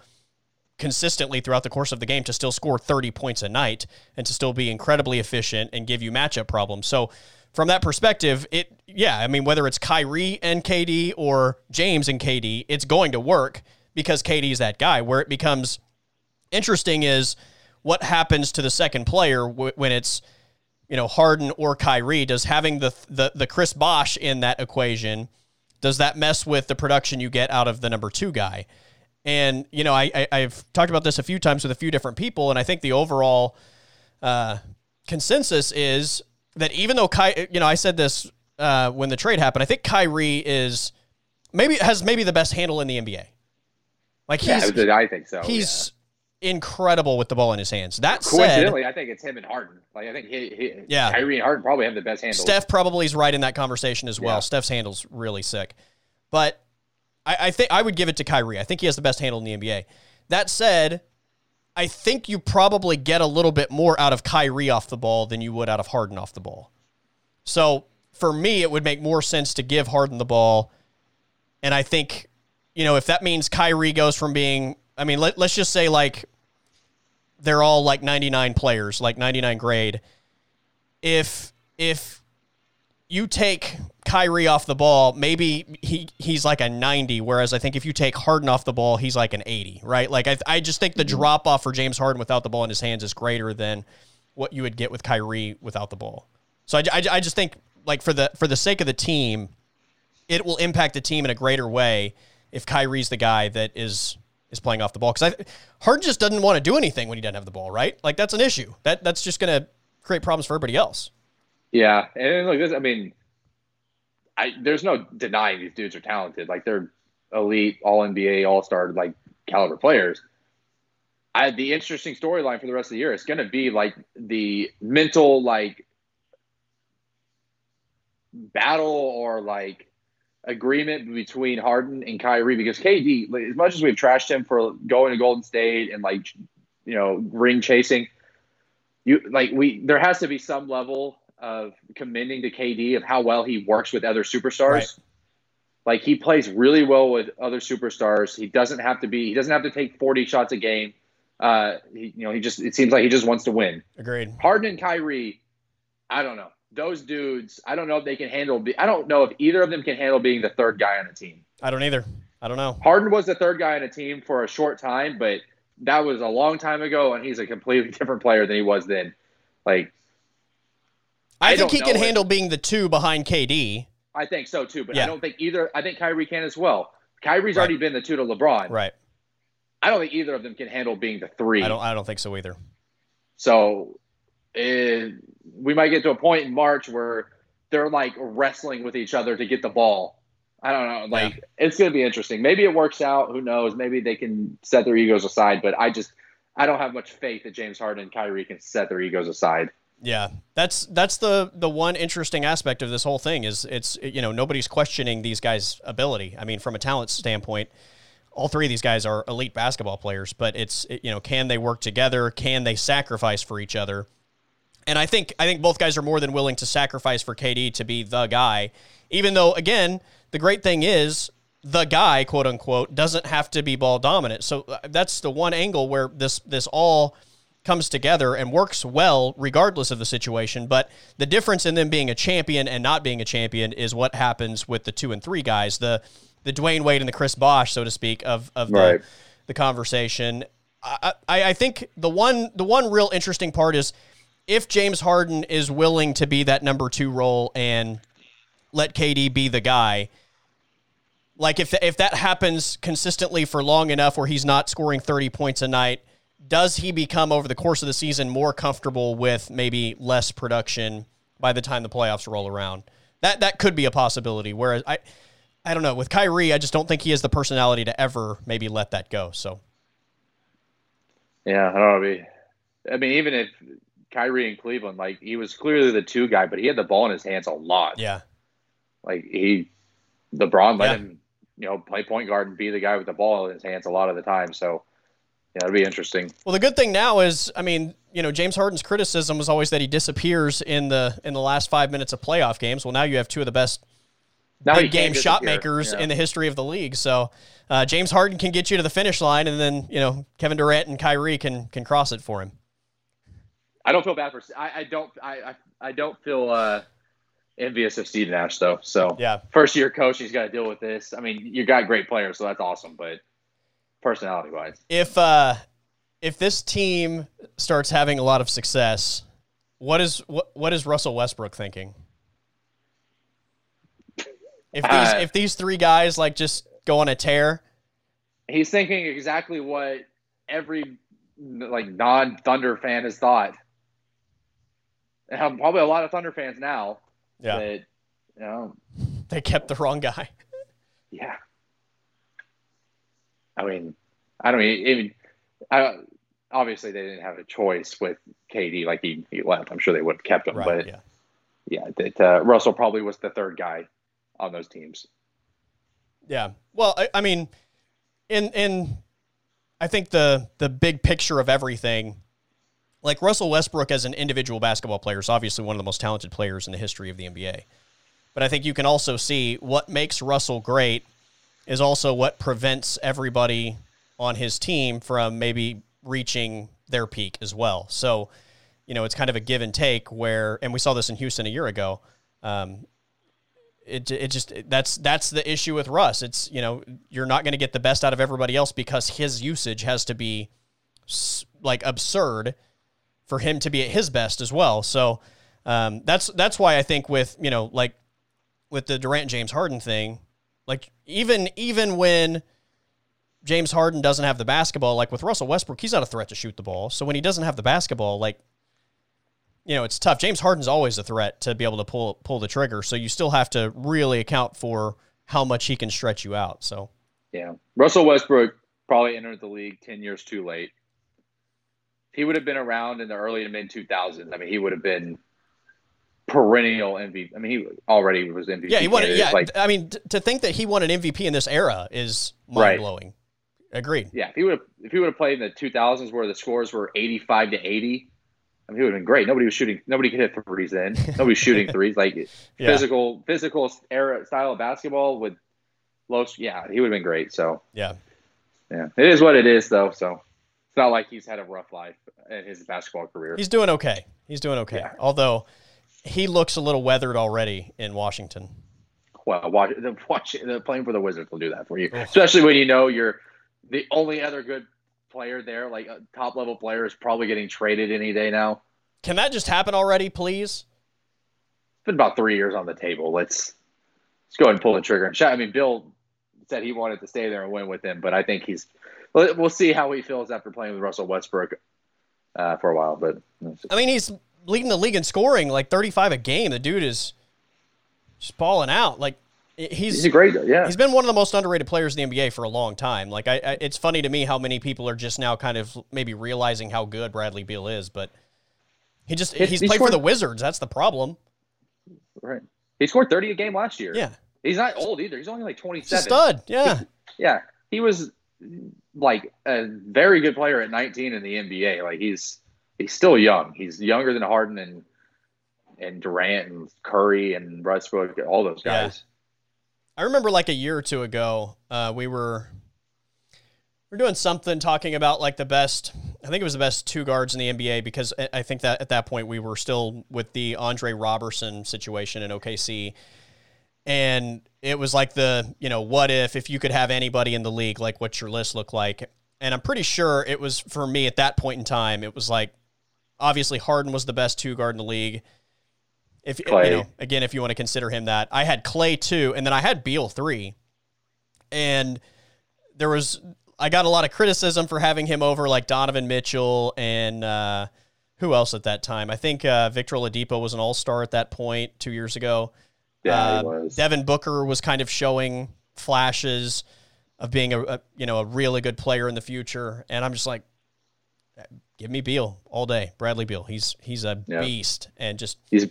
consistently throughout the course of the game to still score 30 points a night and to still be incredibly efficient and give you matchup problems. So from that perspective, it yeah, I mean whether it's Kyrie and KD or James and KD, it's going to work because KD is that guy. Where it becomes interesting is what happens to the second player when it's you know Harden or Kyrie. Does having the the the Chris Bosh in that equation does that mess with the production you get out of the number two guy? And you know I, I have talked about this a few times with a few different people, and I think the overall uh, consensus is that even though Ky, you know, I said this uh, when the trade happened, I think Kyrie is maybe has maybe the best handle in the NBA. Like he's, yeah, I think so. He's yeah. incredible with the ball in his hands. That coincidentally, said, I think it's him and Harden. Like I think he, he, yeah, Kyrie and Harden probably have the best handles. Steph probably is right in that conversation as well. Yeah. Steph's handle's really sick, but I, I think I would give it to Kyrie. I think he has the best handle in the NBA. That said, I think you probably get a little bit more out of Kyrie off the ball than you would out of Harden off the ball. So for me, it would make more sense to give Harden the ball. And I think, you know, if that means Kyrie goes from being, I mean, let, let's just say like they're all like 99 players, like 99 grade. If, if you take Kyrie off the ball, maybe he he's like a 90, whereas I think if you take Harden off the ball, he's like an 80, right? Like I, I just think the mm-hmm. drop off for James Harden without the ball in his hands is greater than what you would get with Kyrie without the ball. So I, I, I just think like for the for the sake of the team, it will impact the team in a greater way if Kyrie's the guy that is is playing off the ball because Harden just doesn't want to do anything when he doesn't have the ball, right? Like that's an issue. That that's just going to create problems for everybody else. Yeah, and look, this. I mean, I there's no denying these dudes are talented. Like they're elite, all NBA, all star, like caliber players. I the interesting storyline for the rest of the year is going to be like the mental like battle or like agreement between Harden and Kyrie because KD, like, as much as we've trashed him for going to Golden State and like you know ring chasing, you like we there has to be some level of commending to KD of how well he works with other superstars. Right. Like he plays really well with other superstars. He doesn't have to be. He doesn't have to take forty shots a game. Uh, he, you know, he just. It seems like he just wants to win. Agreed. Harden and Kyrie, I don't know. Those dudes, I don't know if they can handle. I don't know if either of them can handle being the third guy on a team. I don't either. I don't know. Harden was the third guy on a team for a short time, but that was a long time ago, and he's a completely different player than he was then. Like I, I think he can handle being the two behind KD. I think so too, but yeah. I don't think either. I think Kyrie can as well. Kyrie's right. already been the two to LeBron. Right. I don't think either of them can handle being the three. I don't. I don't think so either. So, uh, we might get to a point in March where they're like wrestling with each other to get the ball. I don't know. Like yeah. it's going to be interesting. Maybe it works out. Who knows? Maybe they can set their egos aside. But I just I don't have much faith that James Harden and Kyrie can set their egos aside. Yeah, that's that's the the one interesting aspect of this whole thing is it's you know nobody's questioning these guys' ability. I mean, from a talent standpoint, all three of these guys are elite basketball players, but it's you know can they work together? Can they sacrifice for each other? And I think I think both guys are more than willing to sacrifice for KD to be the guy, even though again the great thing is the guy quote unquote doesn't have to be ball dominant. So uh, that's the one angle where this this all comes together and works well regardless of the situation. But the difference in them being a champion and not being a champion is what happens with the two and three guys, the the Dwyane Wade and the Chris Bosh, so to speak, of of right. the, the conversation. I, I, I think the one the one real interesting part is if James Harden is willing to be that number two role and let KD be the guy. Like if if that happens consistently for long enough where he's not scoring 30 points a night, does he become over the course of the season more comfortable with maybe less production by the time the playoffs roll around? That that could be a possibility. Whereas I I don't know, with Kyrie, I just don't think he has the personality to ever maybe let that go. So Yeah, I don't know. I mean, even if Kyrie in Cleveland, like he was clearly the two guy, but he had the ball in his hands a lot. Yeah. Like he, LeBron let Yeah. him, you know, play point guard and be the guy with the ball in his hands a lot of the time. So, yeah, it'd be interesting. Well, the good thing now is, I mean, you know, James Harden's criticism was always that he disappears in the in the last five minutes of playoff games. Well, now you have two of the best Now big game shot makers Yeah. in the history of the league. So uh, James Harden can get you to the finish line, and then you know Kevin Durant and Kyrie can can cross it for him. I don't feel bad for. I, I don't. I, I I don't feel uh, envious of Steve Nash though. So Yeah. first year coach, he's got to deal with this. I mean, you got great players, so that's awesome. But personality wise, If uh, if this team starts having a lot of success, what is what what is Russell Westbrook thinking? If these Uh, if these three guys like just go on a tear, he's thinking exactly what every like non Thunder fan has thought. And probably a lot of Thunder fans now. yeah, That, you know, they kept the wrong guy. yeah. I mean, I don't mean, even, I, obviously they didn't have a choice with KD. Like he, he left. I'm sure they would have kept him. Right. but yeah. yeah, that uh, Russell probably was the third guy on those teams. Yeah. Well, I, I mean, in in I think the the big picture of everything, like Russell Westbrook as an individual basketball player is obviously one of the most talented players in the history of the NBA. But I think you can also see what makes Russell great is also what prevents everybody on his team from maybe reaching their peak as well. So, you know, it's kind of a give and take where, and we saw this in Houston a year ago. Um, it, it just that's that's the issue with Russ. It's you know you're not going to get the best out of everybody else because his usage has to be like absurd for him to be at his best as well. So um, that's that's why I think with you know like with the Durant James Harden thing, like even even when James Harden doesn't have the basketball, like with Russell Westbrook, he's not a threat to shoot the ball. So when he doesn't have the basketball, like you know, it's tough. James Harden's always a threat to be able to pull pull the trigger. So you still have to really account for how much he can stretch you out. So Yeah. Russell Westbrook probably entered the league 10 years too late. He would have been around in the early to mid 2000s, I mean, he would have been perennial MVP. I mean, he already was MVP. yeah, he won. candidate. Yeah, Like, I mean, t- to think that he won an MVP in this era is mind blowing. Agreed. yeah, if he would have if he would have played in the 2000s where the scores were 85 to 80, I mean, he would have been great. Nobody was shooting. Nobody could hit threes then. Nobody was shooting threes. Like Yeah. physical, physical era style of basketball with low. Yeah, he would have been great. So Yeah. yeah, it is what it is, though. So it's not like he's had a rough life in his basketball career. He's doing okay. He's doing okay. Yeah. Although he looks a little weathered already in Washington. well, watch, the, watch the playing for the Wizards will do that for you, especially when you know you're the only other good player there, like a top level player, is probably getting traded any day now. Can that just happen already, please? It's been about three years on the table. Let's let's go ahead and pull the trigger. And shot- I mean, Beal said he wanted to stay there and win with him, but I think he's. We'll we'll see how he feels after playing with Russell Westbrook uh, for a while. But I mean, he's leading the league in scoring, like 35 a game. The dude is just balling out. Like he's he's a great, yeah. He's been one of the most underrated players in the NBA for a long time. Like, I, I, it's funny to me how many people are just now kind of maybe realizing how good Bradley Beal is, but he just He- he's he played for the Wizards. That's the problem. Right. He scored 30 a game last year. Yeah, He's not old either. He's only like 27. stud. Yeah, Yeah, he was like a very good player at 19 in the NBA. Like he's he's still young. He's younger than Harden and and Durant and Curry and Westbrook, all those Yeah. guys. I remember like a year or two ago, uh, we were we are doing something talking about like the best. I think it was the best two guards in the NBA because I- I think that at that point we were still with the Andre Roberson situation in OKC, and it was like the you know what if if you could have anybody in the league like what's your list look like? And I'm pretty sure it was for me at that point in time. It was like obviously Harden was the best two guard in the league. If Clay. you know, again, if you want to consider him that, I had Clay two, and then I had Beal three, and there was I got a lot of criticism for having him over like Donovan Mitchell and uh, who else at that time? I think uh, Victor Oladipo was an All Star at that point two years ago. Yeah, Uh, he was. Devin Booker was kind of showing flashes of being a, a you know a really good player in the future, and I'm just like, give me Beal all day. Bradley Beal. He's he's a Yeah. beast and just He's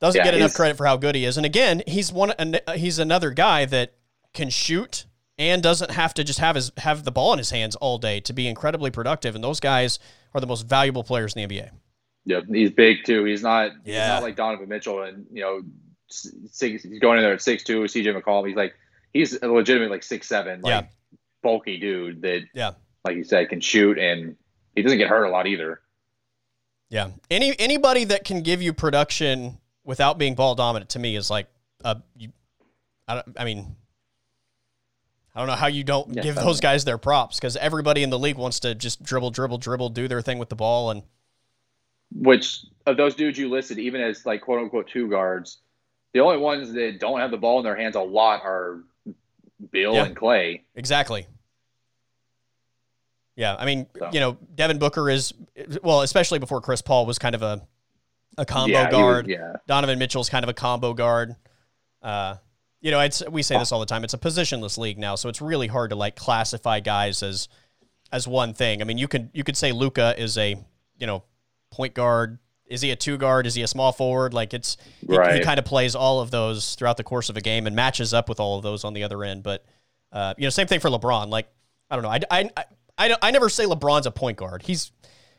doesn't Yeah, get enough credit for how good he is. And again, he's one an- he's another guy that can shoot and doesn't have to just have his have the ball in his hands all day to be incredibly productive. And those guys are the most valuable players in the NBA. yeah, he's big too. He's not he's not like Donovan Mitchell and you know six, he's going in there at six two. CJ McCollum. He's like he's a legitimate like six seven like Yeah. bulky dude that Yeah. like you said can shoot and he doesn't get hurt a lot either. Yeah. Any anybody that can give you production without being ball dominant to me is like uh you, I don't, I mean I don't know how you don't Yeah, give those guys their props because everybody in the league wants to just dribble, dribble, dribble, do their thing with the ball, and Which of those dudes you listed, even as like quote unquote two guards, the only ones that don't have the ball in their hands a lot are Beal Yeah. and Clay. exactly. Yeah, I mean, So. you know, Devin Booker is well, especially before Chris Paul was kind of a a combo yeah, he was- guard. yeah, Donovan Mitchell's kind of a combo guard. Uh, you know, it's we say this all the time. It's a positionless league now, so it's really hard to like classify guys as as one thing. I mean, you could you could say Luka is a you know point guard. Is he a two guard? Is he a small forward? Like it's he, he kind of plays all of those throughout the course of a game and matches up with all of those on the other end. But uh, you know, same thing for LeBron. Like I don't know. I I I, I, don't- I never say LeBron's a point guard. He's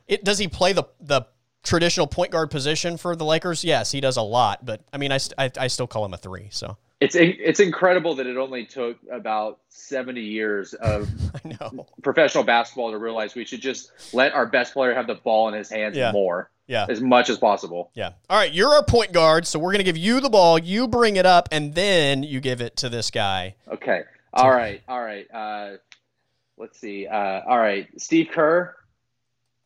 it does he play the the traditional point guard position for the Lakers? Yes, he does a lot, but I mean, I, I, I still call him a three. So it's it's incredible that it only took about seventy years of I know. professional basketball to realize we should just let our best player have the ball in his hands Yeah. more, Yeah, as much as possible. yeah. All right, you're our point guard, so we're gonna give you the ball. You bring it up, and then you give it to this guy. Okay. All right. All right. Uh, let's see. Uh, all right. Steve Kerr,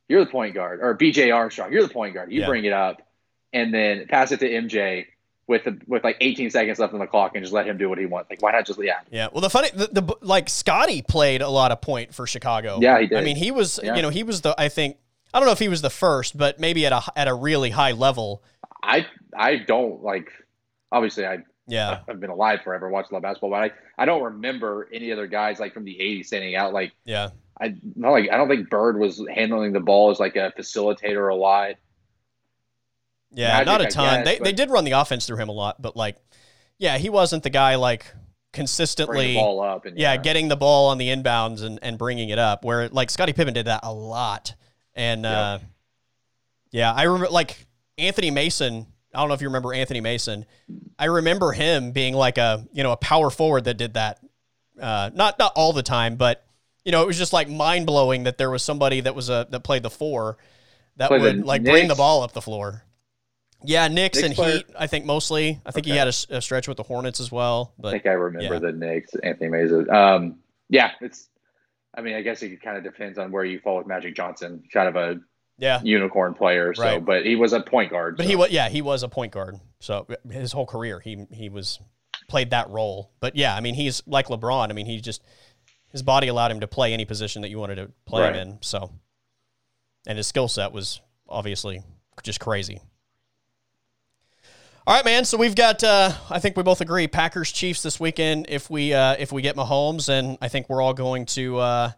you're the point guard, or BJ Armstrong, you're the point guard. You Yeah. bring it up, and then pass it to MJ with the, with like 18 seconds left on the clock, and just let him do what he wants. Like, why not just yeah? Yeah. Well, the funny, the, the like Scottie played a lot of point for Chicago. Yeah, he did. I mean, he was, Yeah. you know, he was the. I think I don't know if he was the first, but maybe at a at a really high level. I I don't like. Obviously, I Yeah. I've been alive forever, watched a lot of basketball, but I, I don't remember any other guys like from the 80s standing out. Like Yeah. I not like I don't think Bird was handling the ball as like a facilitator a lot. Yeah, Magic, not a ton. guess, they they did run the offense through him a lot, but like, yeah, he wasn't the guy like consistently. ball up and yeah, getting the ball on the inbounds and, and bringing it up. Where like Scottie Pippen did that a lot, and uh, yeah, I remember like Anthony Mason. I don't know if you remember Anthony Mason. I remember him being like a you know a power forward that did that. Uh, not not all the time, but you know it was just like mind blowing that there was somebody that was a that played the four that Played would like bring the ball up the floor. Yeah, Knicks, Knicks and player? Heat. I think mostly. I think he Okay. had a, stretch with the Hornets as well. I think I remember yeah. the Knicks, Anthony Mason. Um, yeah, it's. I mean, I guess it kind of depends on where you fall with Magic Johnson, kind of a yeah, unicorn player. So, Right. but he was a point guard. But so. he was yeah, he was a point guard. So his whole career he he was played that role. But yeah, I mean he's like LeBron. I mean he just his body allowed him to play any position that you wanted to play Right. him in. So and his skill set was obviously just crazy. All right, man. So we've got. Uh, I think we both agree. Packers Chiefs this weekend. If we uh, if we get Mahomes, and I think we're all going to uh,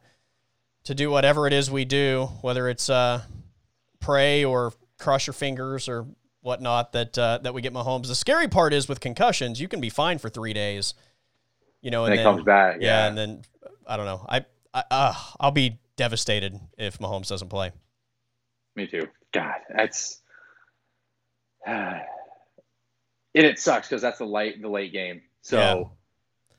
to do whatever it is we do, whether it's uh, pray or cross your fingers or whatnot that uh, that we get Mahomes. The scary part is with concussions, you can be fine for three days. You know, and and then, comes back. yeah, Yeah, and then I don't know. I, I uh, I'll be devastated if Mahomes doesn't play. me too. God, that's. and it sucks because that's the late the late game. So. Yeah.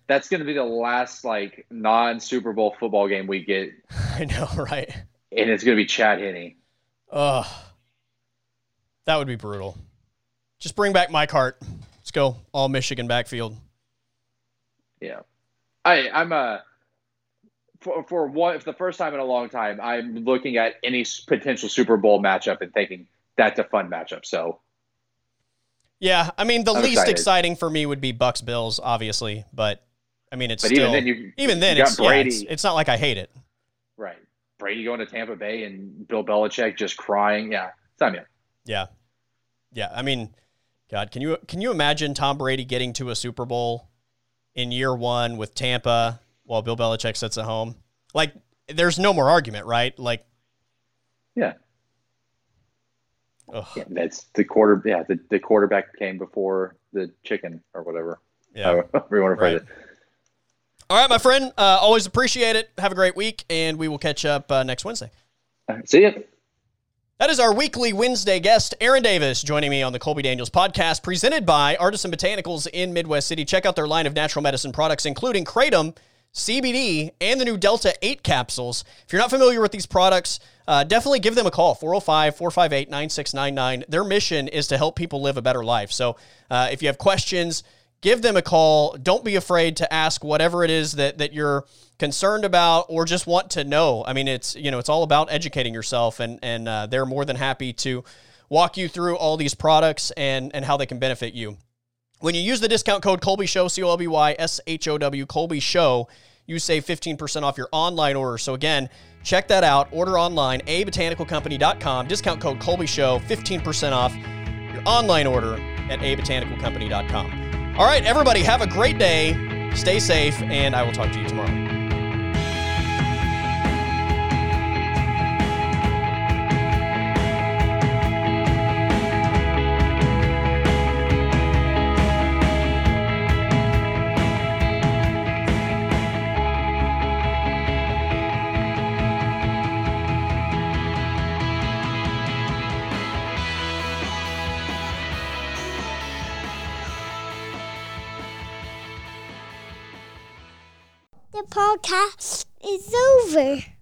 That's going to be the last like non Super Bowl football game we get, I know, right? and it's going to be Chad Henne. Ugh. That would be brutal. Just bring back Mike Hart. Let's go all Michigan backfield. Yeah, I I'm a for for one for the first time in a long time I'm looking at any potential Super Bowl matchup and thinking that's a fun matchup. So Yeah, I mean the I'm least excited. exciting for me would be Bucs Bills, obviously, but I mean it's but still even then you even then it's, yeah, it's it's not like I hate it. Brady going to Tampa Bay and Bill Belichick just crying. Yeah, me up. Yeah. Yeah, I mean, God, can you can you imagine Tom Brady getting to a Super Bowl in year one with Tampa while Bill Belichick sits at home? Like, there's no more argument, right? Like, Yeah. Yeah that's the quarter. Yeah, the, the quarterback came before the chicken or whatever. Yeah. However you want to phrase it. All right, my friend. Uh, always appreciate it. Have a great week, and we will catch up uh, next Wednesday. Right, See ya. That is our weekly Wednesday guest, Aaron Davis, joining me on the Colby Daniels podcast, presented by Artisan Botanicals in Midwest City. Check out their line of natural medicine products, including Kratom, CBD, and the new Delta 8 capsules. If you're not familiar with these products, uh, definitely give them a call 405 458 9699. Their mission is to help people live a better life. So uh, if you have questions, give them a call. Don't be afraid to ask whatever it is that, that you're concerned about or just want to know. I mean, it's, you know, it's all about educating yourself and, and uh, they're more than happy to walk you through all these products and, and how they can benefit you. When you use the discount code Colby Show, C O L B Y S H O W, Colby Show, you save 15% off your online order. So again, check that out. Order online, abotanicalcompany.com. Discount code Colby Show, 15% off your online order at abotanicalcompany.com. All right, everybody, have a great day. Stay safe, and I will talk to you tomorrow. Podcast is over.